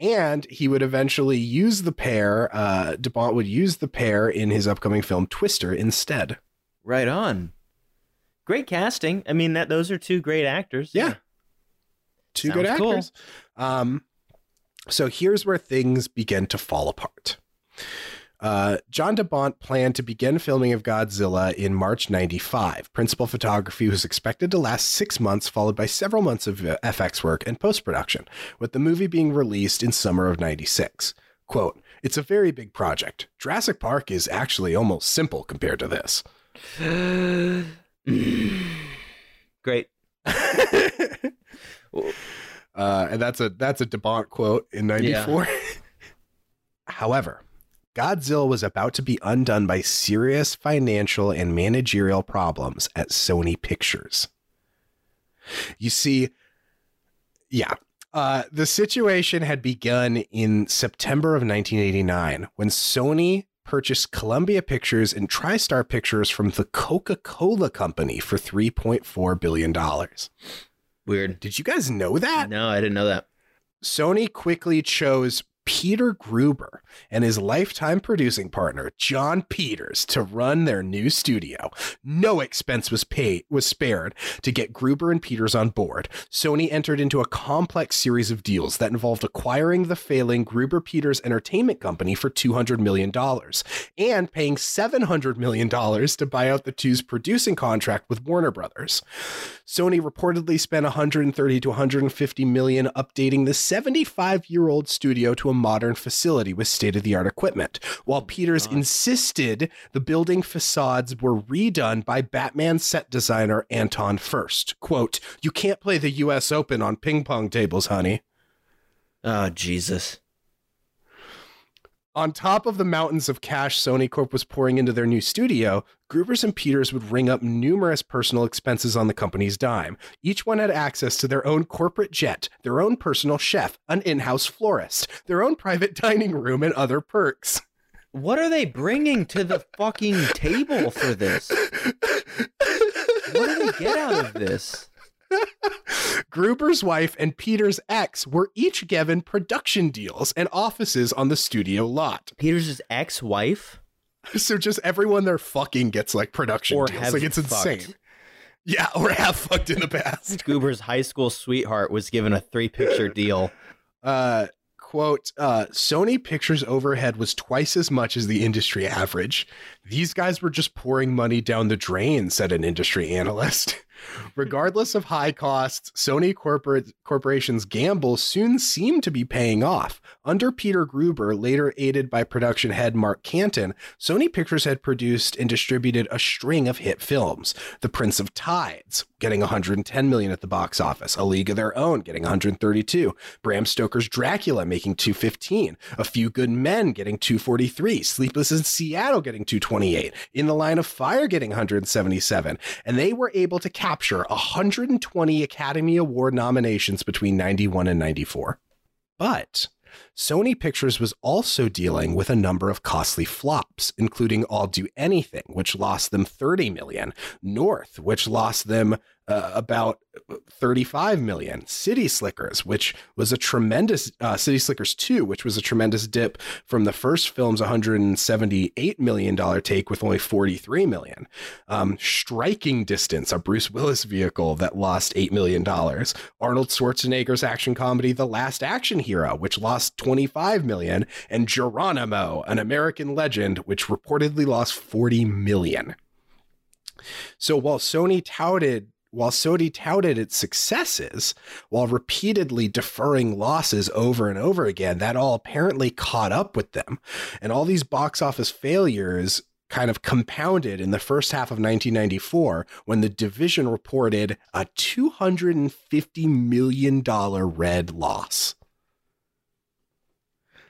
And he would eventually use the pair, uh, De Bont would use the pair in his upcoming film Twister instead. Right on. Great casting. I mean that those are two great actors. Yeah. Two good Sounds cool. actors. Um, so here's where things begin to fall apart. Uh, John DeBont planned to begin filming of Godzilla in March 95. Principal photography was expected to last six months, followed by several months of uh, FX work and post production, with the movie being released in summer of 96. Quote, It's a very big project. Jurassic Park is actually almost simple compared to this. Great. uh, and that's a that's a De Bont quote in '94. However, Godzilla was about to be undone by serious financial and managerial problems at Sony Pictures. You see, yeah. Uh, the situation had begun in September of 1989 when Sony purchased Columbia Pictures and TriStar Pictures from the Coca Cola Company for $3.4 billion. Weird. Did you guys know that? No, I didn't know that. Sony quickly chose Peter Guber and his lifetime producing partner Jon Peters to run their new studio. No expense was paid was spared to get Guber and Peters on board. Sony entered into a complex series of deals that involved acquiring the failing Guber Peters Entertainment Company for 200 million dollars and paying 700 million dollars to buy out the two's producing contract with Warner Brothers. Sony reportedly spent 130 to 150 million updating the 75-year-old studio to a modern facility with state-of-the-art equipment, while oh Peters insisted the building facades were redone by Batman set designer Anton Furst. Quote, "You can't play the US Open on ping pong tables, honey." Oh Jesus. On top of the mountains of cash Sony Corp was pouring into their new studio, Gubers and Peters would ring up numerous personal expenses on the company's dime. Each one had access to their own corporate jet, their own personal chef, an in house florist, their own private dining room, and other perks. What are they bringing to the fucking table for this? What do they get out of this? Guber's wife and Peter's ex were each given production deals and offices on the studio lot. Peter's ex-wife? So just everyone they're fucking gets like production Or deals. Like it's fucked. insane. Yeah, or have fucked in the past. Guber's high school sweetheart was given a three-picture deal. uh quote uh sony pictures overhead was twice as much as the industry average these guys were just pouring money down the drain said an industry analyst regardless of high costs sony corporate corporation's gamble soon seemed to be paying off. Under peter guber later aided by production head mark canton sony pictures had produced and distributed a string of hit films. The prince of tides getting 110 million at the box office. A league of their own getting 132 bram stoker's dracula making 215 a few good men getting 243 sleepless in seattle getting 228 in the line of fire getting 177 and they were able to capture 120 Academy Award nominations between 91 and 94. But Sony Pictures was also dealing with a number of costly flops, including I'll Do Anything, which lost them 30 million, North, which lost them uh, about 35 million, City Slickers, which was a tremendous uh, City Slickers 2, which was a tremendous dip from the first film's 178 million dollar take with only 43 million. Um, Striking Distance, a Bruce Willis vehicle that lost 8 million dollars. Arnold Schwarzenegger's action comedy The Last Action Hero, which lost 25 million, and Geronimo, an American legend, which reportedly lost 40 million. So while Sony touted while Sony touted its successes while repeatedly deferring losses over and over again, that all apparently caught up with them. And all these box office failures kind of compounded in the first half of 1994 when the division reported a $250 million red loss.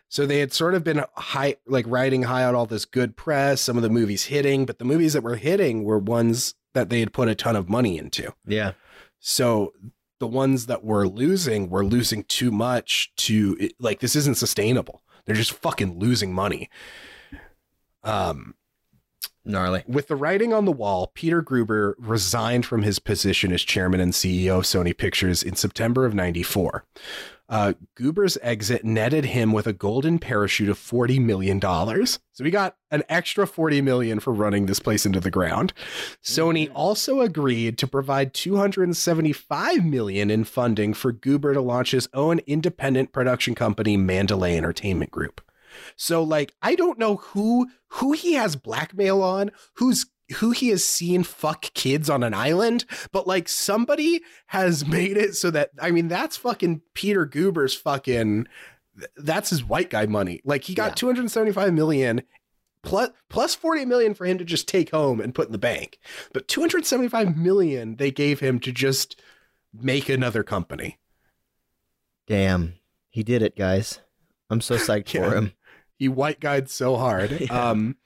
So they had sort of been high, like riding high on all this good press, some of the movies hitting, but the movies that were hitting were ones that they had put a ton of money into. Yeah. So the ones that were losing were losing too much to it- like this isn't sustainable. They're just fucking losing money. Um Gnarly. with the writing on the wall, Peter Guber resigned from his position as chairman and CEO of Sony Pictures in September of 94. Uh, Guber's exit netted him with a golden parachute of $40 million. So he got an extra 40 million for running this place into the ground. Sony also agreed to provide 275 million in funding for Guber to launch his own independent production company, Mandalay Entertainment Group. So like I don't know who who he has blackmail on, who's who he has seen fuck kids on an island, but like somebody has made it so that I mean that's fucking Peter Guber's fucking that's his white guy money. Like he got Yeah. 275 million plus plus 40 million for him to just take home and put in the bank. But 275 million they gave him to just make another company. Damn. He did it, guys. I'm so psyched Yeah. for him. He white guyed so hard. Yeah. Um,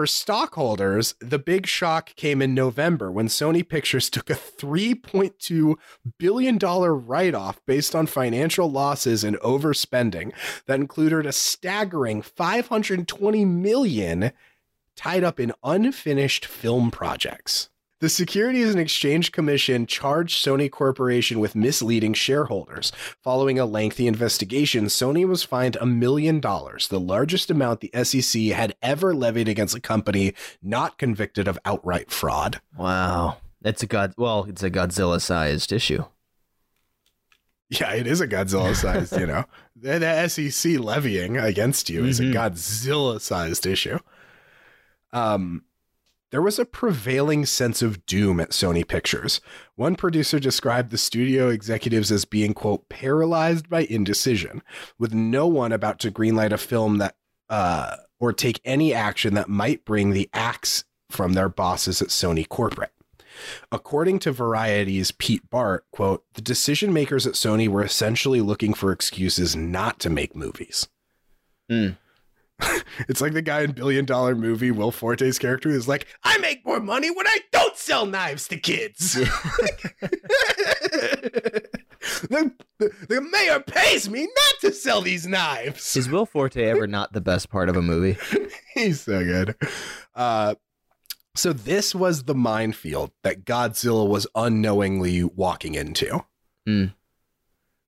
for stockholders, the big shock came in November when Sony Pictures took a $3.2 billion write off based on financial losses and overspending that included a staggering 520 million tied up in unfinished film projects. The Securities and Exchange Commission charged Sony Corporation with misleading shareholders. Following a lengthy investigation, Sony was fined a million dollars, the largest amount the SEC had ever levied against a company not convicted of outright fraud. Wow. That's a god. Well, it's a Godzilla-sized issue. Yeah, it is a Godzilla sized, you know. The, SEC levying against you is a Mhm. Godzilla sized issue. Um, there was a prevailing sense of doom at Sony Pictures. One producer described the studio executives as being, quote, paralyzed by indecision, with no one about to greenlight a film that, uh, or take any action that might bring the axe from their bosses at Sony corporate. According to Variety's Pete Bart, quote, the decision makers at Sony were essentially looking for excuses not to make movies. Mm. it's like the guy in Billion Dollar Movie, Will Forte's character, is like, I make more money when I don't sell knives to kids. the, the, the mayor pays me not to sell these knives. Is Will Forte ever not the best part of a movie? He's so good. Uh, so this was the minefield that Godzilla was unknowingly walking into. Hmm.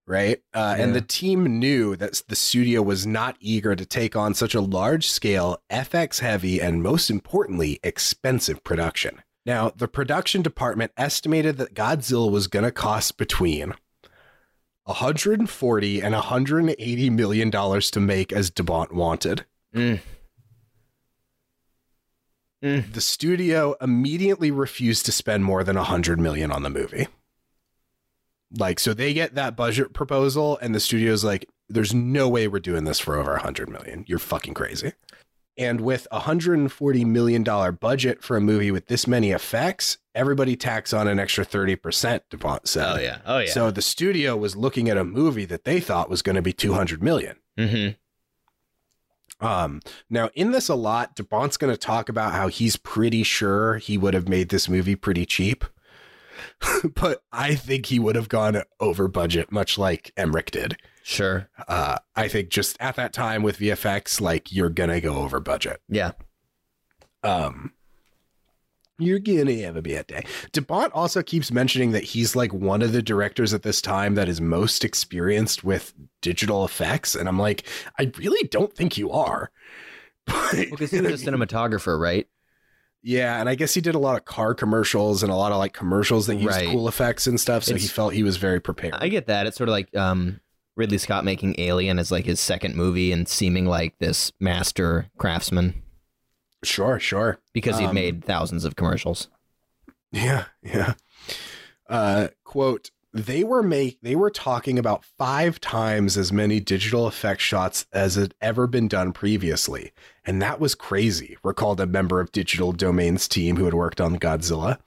Right? Uh, And the team knew that the studio was not eager to take on such a large scale, FX heavy, and most importantly, expensive production. Now, the production department estimated that Godzilla was going to cost between 140 and 180 million dollars to make as De Bont wanted. Mm. The studio immediately refused to spend more than 100 million on the movie. Like so they get that budget proposal and the studio's like there's no way we're doing this for over 100 million. You're fucking crazy. And with a 140 million dollar budget for a movie with this many effects, everybody tacks on an extra 30%, De Bont said. Oh yeah. Oh yeah. So the studio was looking at a movie that they thought was going to be 200 million. mm-hmm. Um, now in this a lot, De Bont's going to talk about how he's pretty sure he would have made this movie pretty cheap. but I think he would have gone over budget, much like Emmerich did. Sure. Uh, I think just at that time with VFX, like you're gonna go over budget. Yeah. Um, you're gonna have a bad day. De Bont also keeps mentioning that he's like one of the directors at this time that is most experienced with digital effects, and I'm like, I really don't think you are. Because he was a cinematographer, right? Yeah, and I guess he did a lot of car commercials and a lot of like commercials that used Right. cool effects and stuff. So he felt he was very prepared. I get that. It's sort of like um, Ridley Scott making Alien as like his second movie and seeming like this master craftsman sure, sure. because he'd Um, made thousands of commercials. Yeah, yeah. Uh, quote: They were make they were talking about five times as many digital effect shots as had ever been done previously, and that was crazy. Recalled a member of Digital Domain's team who had worked on Godzilla.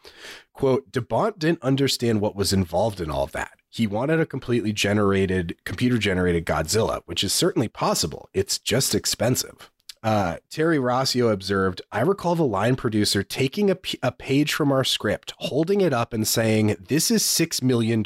Quote: De Bont didn't understand what was involved in all that. He wanted a completely generated, computer generated Godzilla, which is certainly possible. It's just expensive. Uh, Terry Rossio observed, I recall the line producer taking a, p- a page from our script, holding it up and saying, This is $6 million.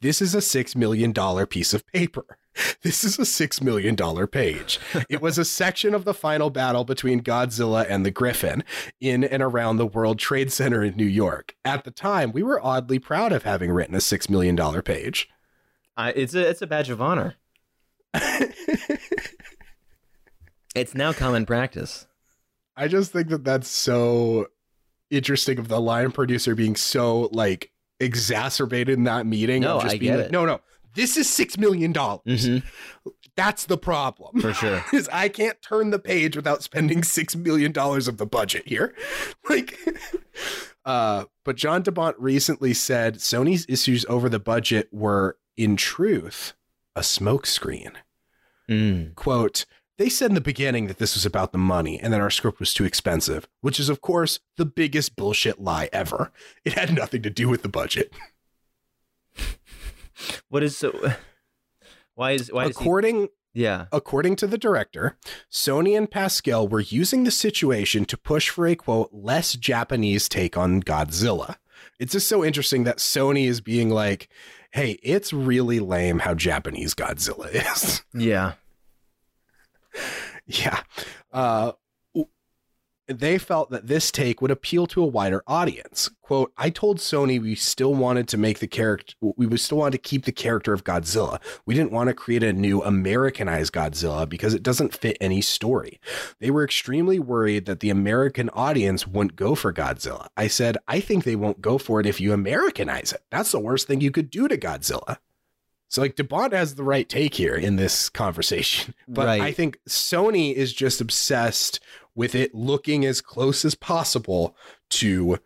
This is a $6 million piece of paper. This is a $6 million page. It was a section of the final battle between Godzilla and the Griffin in and around the World Trade Center in New York. At the time, we were oddly proud of having written a $6 million page. I, it's a it's a badge of honor. it's now common practice. I just think that that's so interesting of the line producer being so like exacerbated in that meeting. No, just I being get like, it. no, no, this is six million dollars. Mhm. That's the problem. For sure. Is I can't turn the page without spending six million dollars of the budget here. Like uh but John De Bont recently said Sony's issues over the budget were in truth a smokescreen Mm. quote they said in the beginning that this was about the money and that our script was too expensive which is of course the biggest bullshit lie ever it had nothing to do with the budget What is so? Why is why is he, according yeah? according to the director sony and pascal were using the situation to push for a quote less japanese take on godzilla it's just so interesting that sony is being like hey it's really lame how japanese godzilla is Yeah. Yeah. Uh, they felt that this take would appeal to a wider audience. Quote, I told Sony we still wanted to make the character, we still want to keep the character of Godzilla. We didn't want to create a new Americanized Godzilla because it doesn't fit any story. They were extremely worried that the American audience wouldn't go for Godzilla. I said, I think they won't go for it if you Americanize it. That's the worst thing you could do to Godzilla. So like De Bont has the right take here in this conversation. But Right. I think Sony is just obsessed with it looking as close as possible to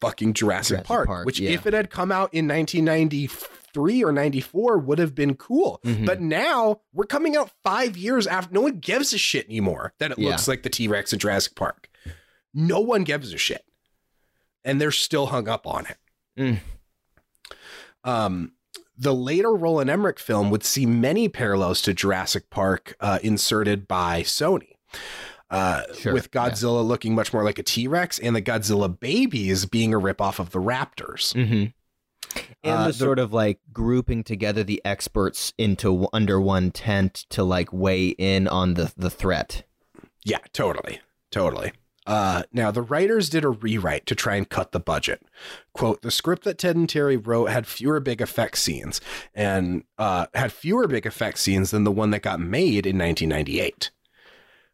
fucking Jurassic, Jurassic Park, Park, which yeah. if it had come out in 1993 or 94 would have been cool. Mhm. But now we're coming out 5 years after no one gives a shit anymore that it Yeah. looks like the T-Rex in Jurassic Park. No one gives a shit. And they're still hung up on it. Mm. Um the later Roland Emmerich film would see many parallels to Jurassic Park uh, inserted by Sony. Uh, Sure, with yeah. Godzilla looking much more like a T Rex and the Godzilla babies being a ripoff of the Raptors. Mm-hmm. And Uh, the the- sort of like grouping together the experts into under one tent to like weigh in on the the threat. Yeah, totally. Totally. Uh, now, the writers did a rewrite to try and cut the budget. Quote, the script that Ted and Terry wrote had fewer big effect scenes and uh, had fewer big effect scenes than the one that got made in 1998.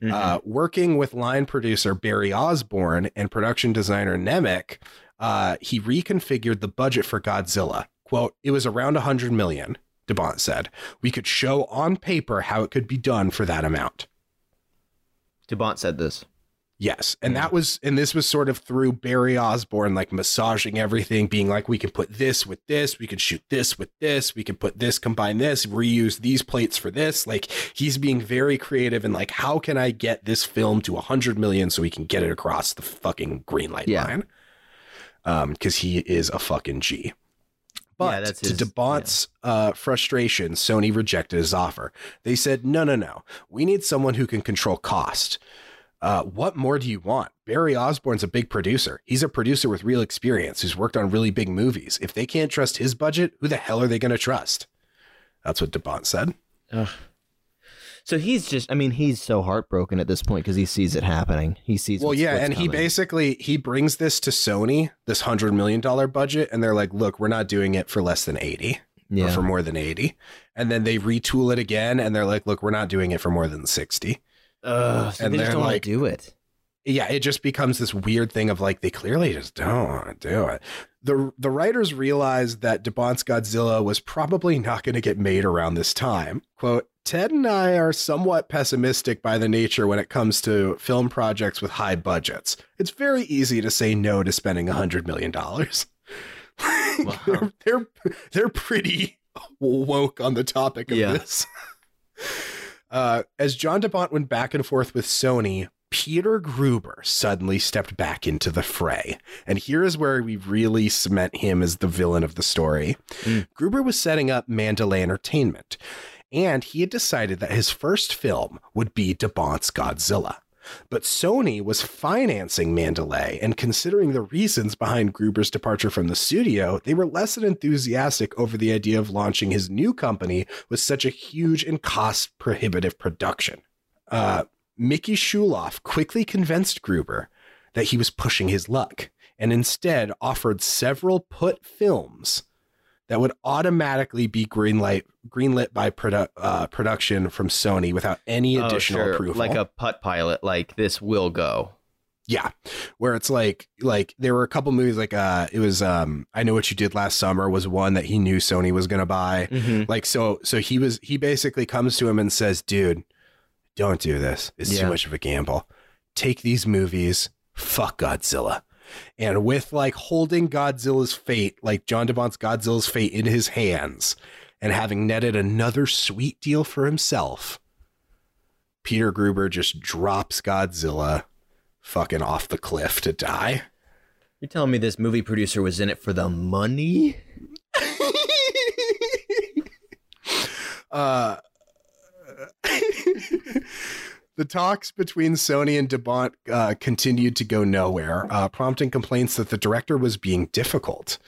Mm-hmm. Uh, working with line producer Barrie Osborne and production designer Nemec, uh, he reconfigured the budget for Godzilla. Quote, it was around 100 million, De Bont said. We could show on paper how it could be done for that amount. De Bont said this. Yes. And that was, and this was sort of through Barrie Osborne, like massaging everything, being like, we can put this with this, we can shoot this with this, we can put this, combine this, reuse these plates for this. Like he's being very creative and like, how can I get this film to 100 million so we can get it across the fucking green light Yeah. line? Um, cause he is a fucking G. But Yeah, that's to his- De Bont's uh, frustration, Sony rejected his offer. They said, no, no, no. We need someone who can control cost. Uh, what more do you want? Barrie Osborne's a big producer. He's a producer with real experience who's worked on really big movies. If they can't trust his budget, who the hell are they going to trust? That's what De Bont said. Ugh. So he's just, I mean, he's so heartbroken at this point because he sees it happening. He sees Well, what's- yeah, what's and he basically he brings this to Sony, this hundred million dollar budget, and they're like, "Look, we're not doing it for less than eighty, or for more than eighty. And then they retool it again, and they're like, "Look, we're not doing it for more than 60. Ugh, so and they just don't want like- to do it. yeah, it just becomes this weird thing of like they clearly just don't want to do it. The the writers realized that De Bont's Godzilla was probably not going to get made around this time. Quote, Ted and I are somewhat pessimistic by the nature when it comes to film projects with high budgets. It's very easy to say no to spending a hundred million dollars. they're, they're they're pretty woke on the topic of Yeah. this. Uh, as John De Bont went back and forth with Sony, Peter Guber suddenly stepped back into the fray. And here is where we really cement him as the villain of the story. Mm. Guber was setting up Mandalay Entertainment, and he had decided that his first film would be De Bont's Godzilla. But Sony was financing Mandalay, and considering the reasons behind Guber's departure from the studio, they were less than enthusiastic over the idea of launching his new company with such a huge and cost prohibitive production. Uh, Mickey Schulhof quickly convinced Guber that he was pushing his luck and instead offered several put films that would automatically be greenlight greenlit by produ- uh, production from Sony without any additional Oh, additional sure. approval. Like a putt pilot, like this will go. Yeah, where it's like like there were a couple movies like uh it was um I know what you did last summer was one that he knew Sony was gonna buy. Mm-hmm. Like so so he was he basically comes to him and says, "Dude, don't do this. It's Yeah. too much of a gamble. Take these movies. Fuck Godzilla." And with like holding Godzilla's fate, like John De Bont's Godzilla's fate in his hands, and having netted another sweet deal for himself, Peter Guber just drops Godzilla fucking off the cliff to die. You're telling me this movie producer was in it for the money? uh, the talks between Sony and De Bont uh, continued to go nowhere, uh, prompting complaints that the director was being difficult.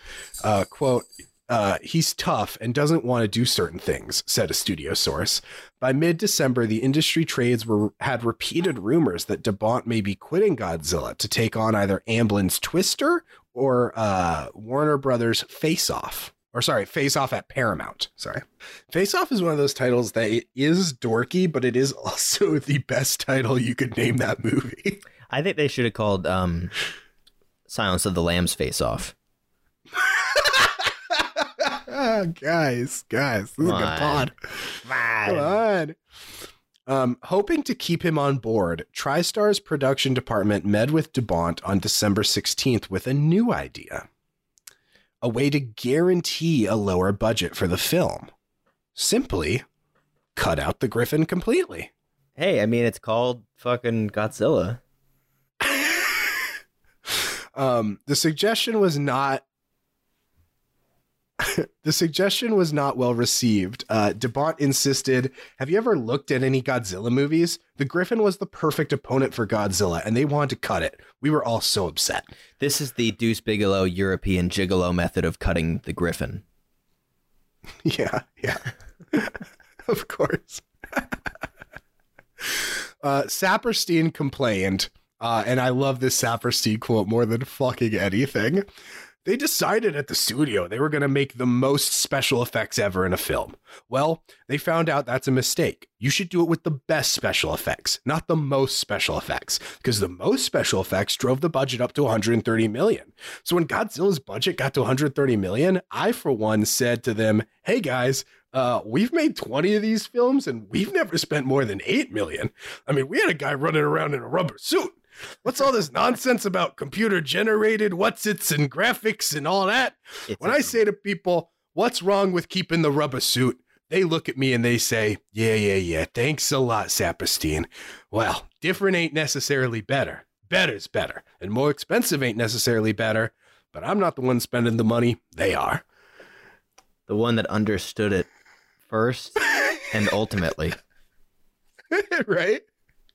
Uh, quote, uh, he's tough and doesn't want to do certain things, said a studio source. By mid December, the industry trades were had repeated rumors that De Bont may be quitting Godzilla to take on either Amblin's Twister or uh, Warner Brothers Face Off. Or sorry, Face Off at Paramount. Sorry. Face Off is one of those titles that is dorky, but it is also the best title you could name that movie. I think they should have called um, Silence of the Lambs Face Off. guys, guys, this is a good on. pod. Come on. Um, hoping to keep him on board, TriStar's production department met with De Bont on December 16th with a new idea a way to guarantee a lower budget for the film. Simply cut out the Griffin completely. Hey, I mean, it's called fucking Godzilla. Um, the suggestion was not. the suggestion was not well received. Uh, De Bont insisted, "Have you ever looked at any Godzilla movies? The Griffin was the perfect opponent for Godzilla, and they wanted to cut it. We were all so upset." This is the Deuce Bigalow European gigolo method of cutting the griffin. Yeah, yeah. of course. uh, Saperstein complained, uh, and I love this Saperstein quote more than fucking anything. They decided at the studio they were going to make the most special effects ever in a film. Well, they found out that's a mistake. You should do it with the best special effects, not the most special effects, because the most special effects drove the budget up to 130 million. So when Godzilla's budget got to 130 million, I for one said to them, "Hey guys, uh, we've made 20 of these films and we've never spent more than 8 million. I mean, we had a guy running around in a rubber suit. What's all this nonsense about computer generated what's its and graphics and all that? It's When I say to people, what's wrong with keeping the rubber suit? They look at me and they say, yeah, yeah, yeah. Thanks a lot, Saperstein. Well, different ain't necessarily better. Better's better. And more expensive ain't necessarily better. But I'm not the one spending the money. They are. the one that understood it first and ultimately. right?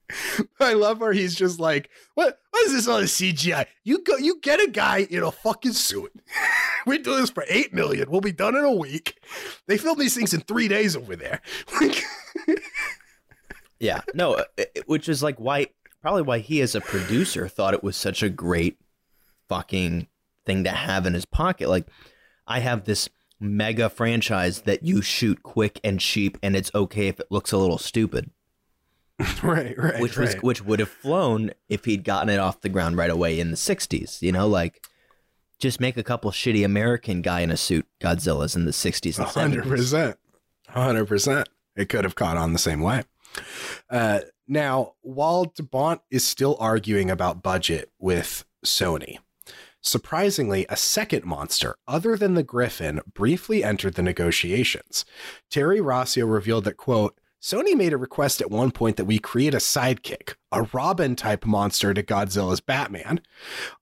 I love where he's just like, "What? What is this all this CGI? You go, you get a guy in a fucking suit. we do this for eight million. We'll be done in a week. They film these things in three days over there. Yeah, no, uh, which is like why probably why he as a producer thought it was such a great fucking thing to have in his pocket. Like I have this mega franchise that you shoot quick and cheap and it's okay if it looks a little stupid. right, right, which was right. which would have flown if he'd gotten it off the ground right away in the 60s, you know, like just make a couple shitty American guy in a suit Godzillas in the 60s and hundred percent, hundred percent. It could have caught on the same way. Uh, now, while De Bont is still arguing about budget with Sony, surprisingly, a second monster other than the Griffin briefly entered the negotiations. Terry Rossio revealed that quote. Sony made a request at one point that we create a sidekick, a Robin type monster to Godzilla's Batman.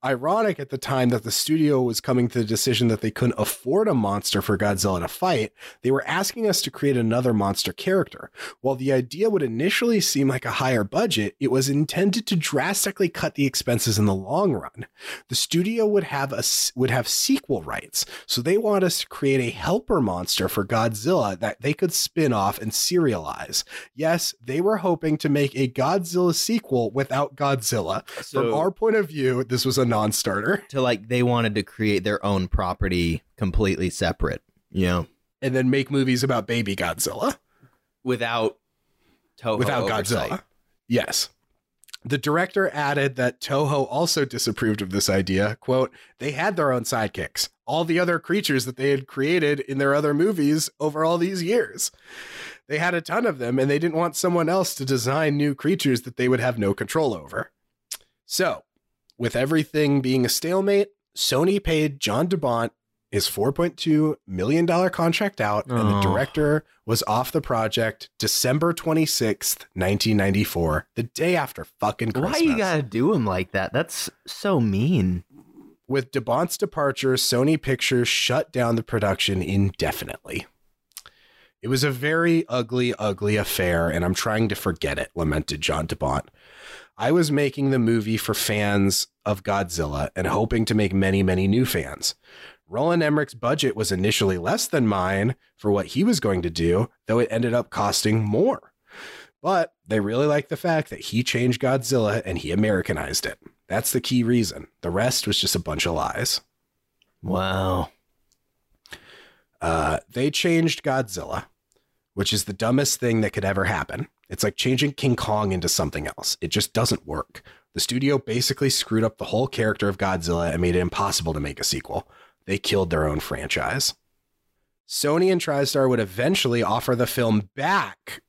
Ironic at the time that the studio was coming to the decision that they couldn't afford a monster for Godzilla to fight, they were asking us to create another monster character. While the idea would initially seem like a higher budget, it was intended to drastically cut the expenses in the long run. The studio would have a would have sequel rights, so they want us to create a helper monster for Godzilla that they could spin off and serialize. Yes, they were hoping to make a Godzilla sequel without Godzilla. From our point of view, this was a non-starter. to like they wanted to create their own property completely separate, you know, And then make movies about baby Godzilla. without Toho without oversight. Godzilla. Yes. The director added that Toho also disapproved of this idea. Quote, they had their own sidekicks, all the other creatures that they had created in their other movies over all these years. They had a ton of them, and they didn't want someone else to design new creatures that they would have no control over. So, with everything being a stalemate, Sony paid John De Bont his $4.2 million contract out, and the Oh. director was off the project December 26th, 1994, the day after fucking Christmas. Why you gotta do him like that? That's so mean. With De Bont's departure, Sony Pictures shut down the production indefinitely. It was a very ugly, ugly affair, and I'm trying to forget it, lamented John De Bont. I was making the movie for fans of Godzilla and hoping to make many, many new fans. Roland Emmerich's budget was initially less than mine for what he was going to do, though it ended up costing more. But they really liked the fact that he changed Godzilla and he Americanized it. That's the key reason. The rest was just a bunch of lies. Wow. Uh, they changed Godzilla, which is the dumbest thing that could ever happen. It's like changing King Kong into something else. It just doesn't work. The studio basically screwed up the whole character of Godzilla and made it impossible to make a sequel. They killed their own franchise. Sony and TriStar would eventually offer the film back.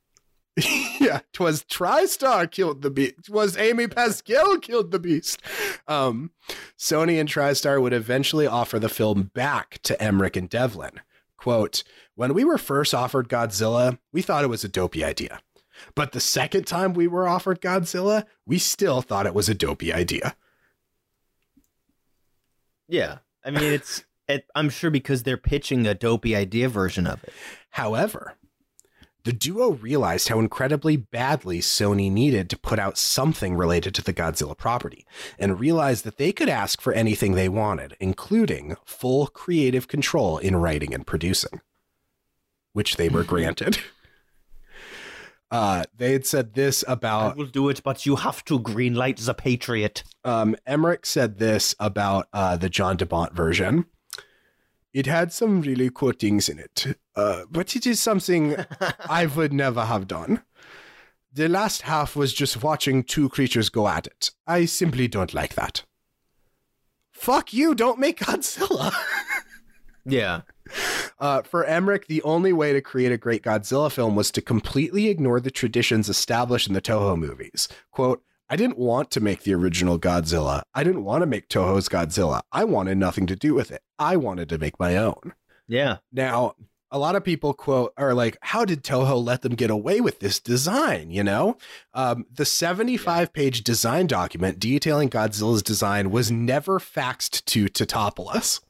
yeah, twas TriStar killed the beast. Was Amy Pascal killed the beast. Um, Sony and TriStar would eventually offer the film back to Emmerich and Devlin. Quote, when we were first offered Godzilla, we thought it was a dopey idea. But the second time we were offered Godzilla, we still thought it was a dopey idea. Yeah. I mean, it's. It, I'm sure because they're pitching a dopey idea version of it. However, the duo realized how incredibly badly Sony needed to put out something related to the Godzilla property and realized that they could ask for anything they wanted, including full creative control in writing and producing, which they were granted. Uh, they had said this about I will do it, but you have to greenlight the Patriot. um, Emmerich said this about uh, the John De Bont version. It had some really cool things in it, uh, but it is something I would never have done. The last half was just watching two creatures go at it. I simply don't like that. Fuck you, don't make Godzilla. Yeah. Uh, for Emmerich, the only way to create a great Godzilla film was to completely ignore the traditions established in the Toho movies. Quote, I didn't want to make the original Godzilla. I didn't want to make Toho's Godzilla. I wanted nothing to do with it. I wanted to make my own. Yeah. Now, a lot of people quote are like, how did Toho let them get away with this design? You know, um, the 75 page design document detailing Godzilla's design was never faxed to Tatopoulos,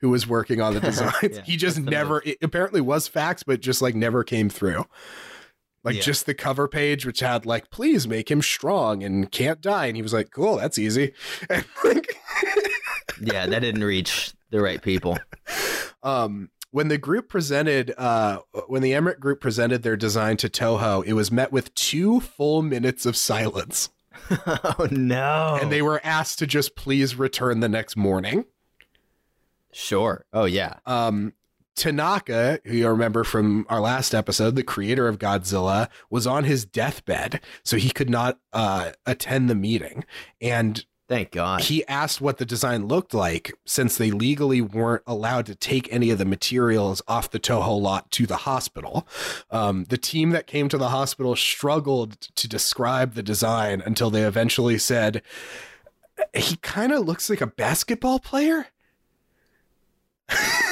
who was working on the designs. Yeah, he just never, it apparently was faxed, but just like never came through. Like Yeah. just the cover page, which had like, please make him strong and can't die. And he was like, cool, that's easy. And like, Yeah, that didn't reach the right people. um, when the group presented, uh, when the Emmerich group presented their design to Toho, it was met with two full minutes of silence. oh no. And they were asked to just please return the next morning. Sure. Oh yeah. Um, Tanaka, who you remember from our last episode, the creator of Godzilla, was on his deathbed, so he could not uh, attend the meeting. And Thank God. he asked what the design looked like since they legally weren't allowed to take any of the materials off the Toho lot to the hospital. Um, the team that came to the hospital struggled to describe the design until they eventually said, he kind of looks like a basketball player.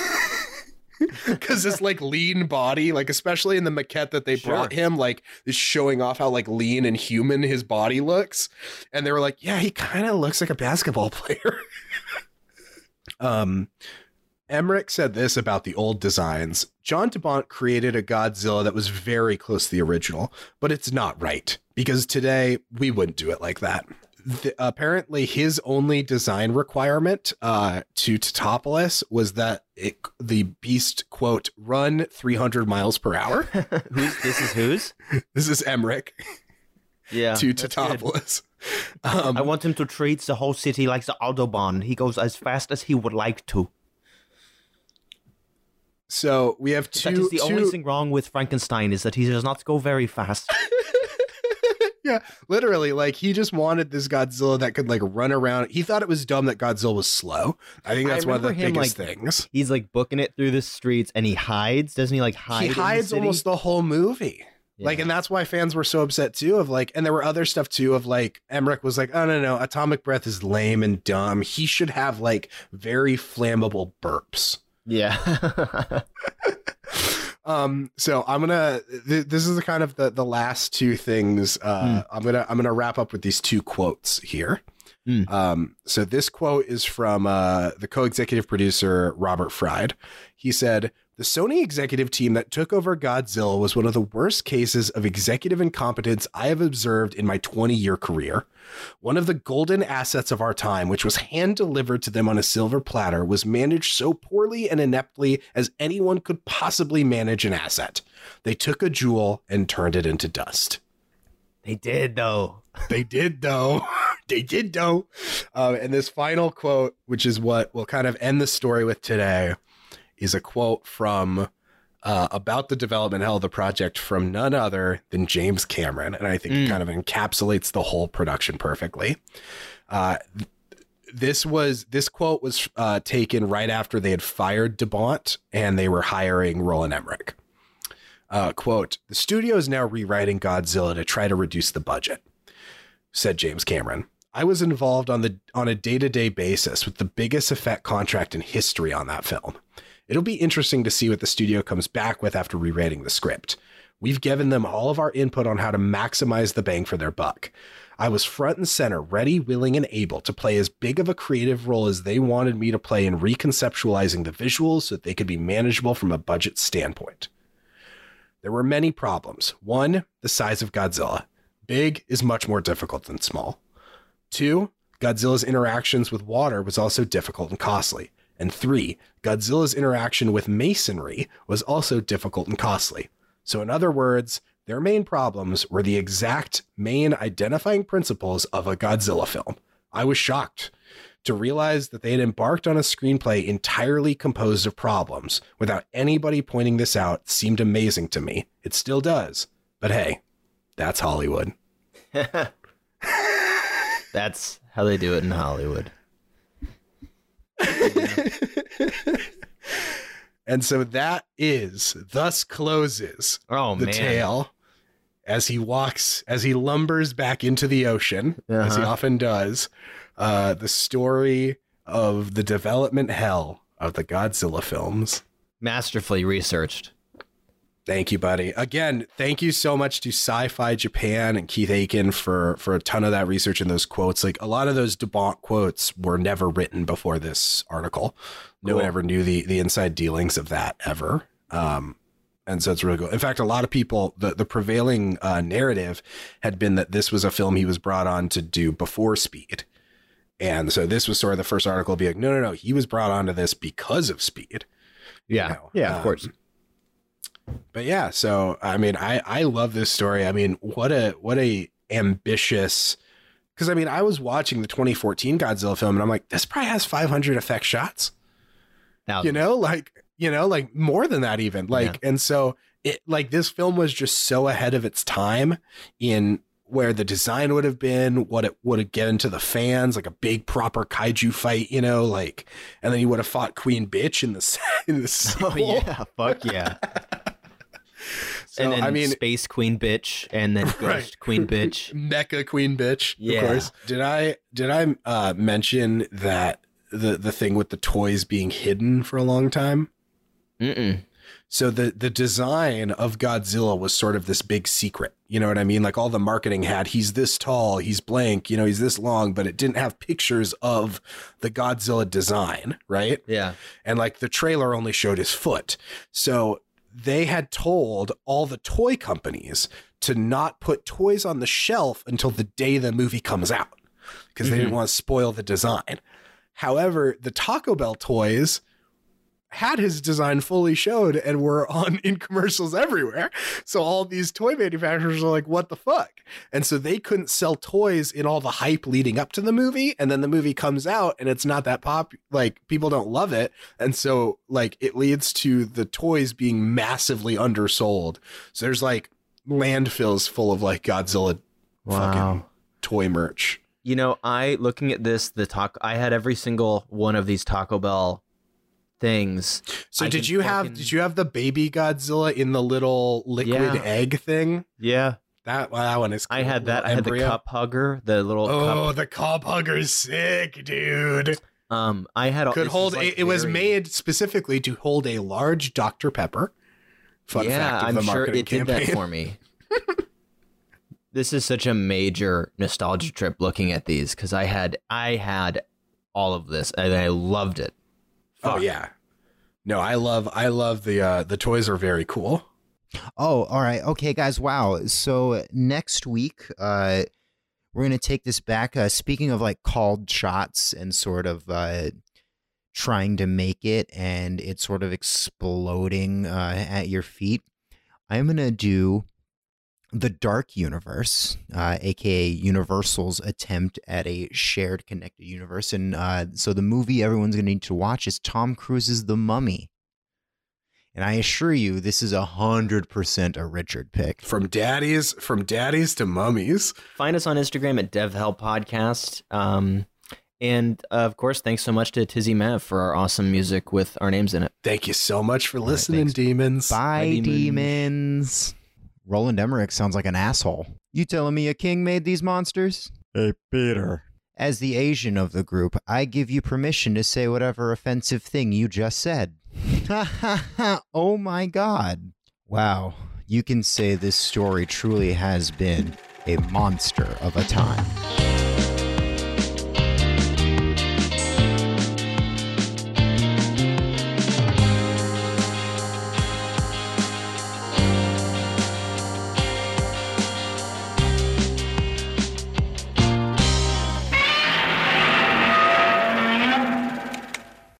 Because this like lean body, like especially in the maquette that they Sure. brought him, like is showing off how like lean and human his body looks and they were like, "Yeah, he kind of looks like a basketball player." um, Emmerich said this about the old designs: John De Bont created a Godzilla that was very close to the original, but it's not right because today we wouldn't do it like that. The, apparently, his only design requirement uh, to Tatopoulos was that it, the beast quote run 300 miles per hour. who's this is whose? this is Emmerich Yeah. to. Tatopoulos. Um, I want him to treat the whole city like the Autobahn. He goes as fast as he would like to. So we have two. that is the two- only thing wrong with Frankenstein is that he does not go very fast. Yeah, literally, like he just wanted this Godzilla that could like run around. He thought it was dumb that Godzilla was slow. I think I that's one of the him, biggest like, things. He's like booking it through the streets and he hides. Doesn't he like hide? He the hides city? almost the whole movie. Like, and that's why fans were so upset too. Of like, and there were other stuff too. Of like, Emmerich was like, "Oh no, no, Atomic Breath is lame and dumb. He should have like very flammable burps." Yeah. um so i'm gonna th- this is the kind of the the last two things uh i'm gonna i'm gonna wrap up with these two quotes here. Hmm. um so this quote is from uh the co-executive producer robert fried. He said the Sony executive team that took over Godzilla was one of the worst cases of executive incompetence I have observed in my 20 year career. One of the golden assets of our time, which was hand delivered to them on a silver platter, was managed so poorly and ineptly as anyone could possibly manage an asset. They took a jewel and turned it into dust. they did though. They did, though. they did, though. Uh, and this final quote, which is what we'll kind of end the story with today, is a quote from uh, about the development hell of the project from none other than James Cameron. And I think it Mm. kind of encapsulates the whole production perfectly. Uh, this was this quote was uh, taken right after they had fired De Bont and they were hiring Roland Emmerich. Uh, quote: The studio is now rewriting Godzilla to try to reduce the budget said James Cameron. I was involved on the on a day-to-day basis with the biggest effect contract in history on that film. It'll be interesting to see what the studio comes back with after rewriting the script. We've given them all of our input on how to maximize the bang for their buck. I was front and center, ready, willing, and able to play as big of a creative role as they wanted me to play in reconceptualizing the visuals so that they could be manageable from a budget standpoint. There were many problems. One, the size of Godzilla. Big is much more difficult than small. Two, Godzilla's interactions with water was also difficult and costly. And three, Godzilla's interaction with masonry was also difficult and costly. So, in other words, their main problems were the exact main identifying principles of a Godzilla film. I was shocked to realize that they had embarked on a screenplay entirely composed of problems without anybody pointing this out seemed amazing to me. It still does. But hey, that's Hollywood. That's how they do it in Hollywood. And so that is, thus closes Oh the man. tale as he walks, as he lumbers back into the ocean, as he Uh-huh. often does. Uh, the story of the development hell of the Godzilla films. Masterfully researched. Thank you, buddy. Again, thank you so much to Sci-Fi Japan and Keith Aiken for for a ton of that research and those quotes. Like a lot of those De Bont quotes were never written before this article. No one ever knew the the inside dealings of that ever. Um, And so it's really cool. In fact, a lot of people, the, the prevailing uh, narrative had been that this was a film he was brought on to do before Speed. And so this was sort of the first article being like, no, no, no, he was brought onto this because of Speed. Yeah. know, yeah, of um, course. But yeah, so I mean, I I love this story. I mean, what a what a ambitious. Because I mean, I was watching the 2014 Godzilla film, and I'm like, this probably has 500 effect shots. Now, You know, like you know, like more than that even. Like, and so it like this film was just so ahead of its time in where the design would have been, what it would have given to the fans, like a big proper kaiju fight, you know, like, and then you would have fought Queen Bitch in the in the sequel. Oh yeah, fuck yeah. So, and then I mean, Space Queen bitch, and then Ghost Right. Queen bitch. Mecha Queen bitch. Yeah. Of course. Did I did I uh, mention that the the thing with the toys being hidden for a long time? Mm-mm. So the the design of Godzilla was sort of this big secret. You know what I mean? Like all the marketing had he's this tall, he's blank, you know, he's this long, but it didn't have pictures of the Godzilla design, right? Yeah. and like the trailer only showed his foot. So they had told all the toy companies to not put toys on the shelf until the day the movie comes out because they didn't mm-hmm. want to spoil the design. However, the Taco Bell toys had his design fully showed and were on in commercials everywhere. So all these toy manufacturers are like, what the fuck? And so they couldn't sell toys in all the hype leading up to the movie. And then the movie comes out and it's not that pop like people don't love it. And so like it leads to the toys being massively undersold. So there's like landfills full of like Godzilla fucking toy merch. You know, I looking at this, the talk. I had every single one of these Taco Bell things. So I did you have did you have the baby Godzilla in the little liquid Yeah. egg thing? Yeah, That well, that one is. I had that. I had the cup hugger, the little Oh, cup. the cup hugger's sick, dude. Um, I had all- Could hold. is, like, it, it was made specifically to hold a large Dr Pepper. Fun yeah, I'm sure it did that for me. this is such a major nostalgia trip looking at these because I had I had all of this and I loved it. Oh yeah. No, I love. I love the uh the toys are very cool. Oh, all right. Okay, guys. Wow. So next week, uh, we're gonna take this back. Uh, speaking of like called shots and sort of uh, trying to make it, and it's sort of exploding uh, at your feet. I'm gonna do the Dark Universe, uh, aka Universal's attempt at a shared connected universe. And uh, so the movie everyone's gonna need to watch is Tom Cruise's The Mummy. And I assure you, this is a hundred percent a Richard pick. From daddies, from daddies to mummies. Find us on Instagram at DevHell Podcast. Um, and uh, of course, thanks so much to Tizzy Mav for our awesome music with our names in it. Thank you so much for listening, thanks. demons. Bye, demons. demons. Roland Emmerich sounds like an asshole. You telling me a king made these monsters? Hey, Peter. As the Asian of the group, I give you permission to say whatever offensive thing you just said. Ha ha ha! Oh my god. Wow. You can say this story truly has been a monster of a time.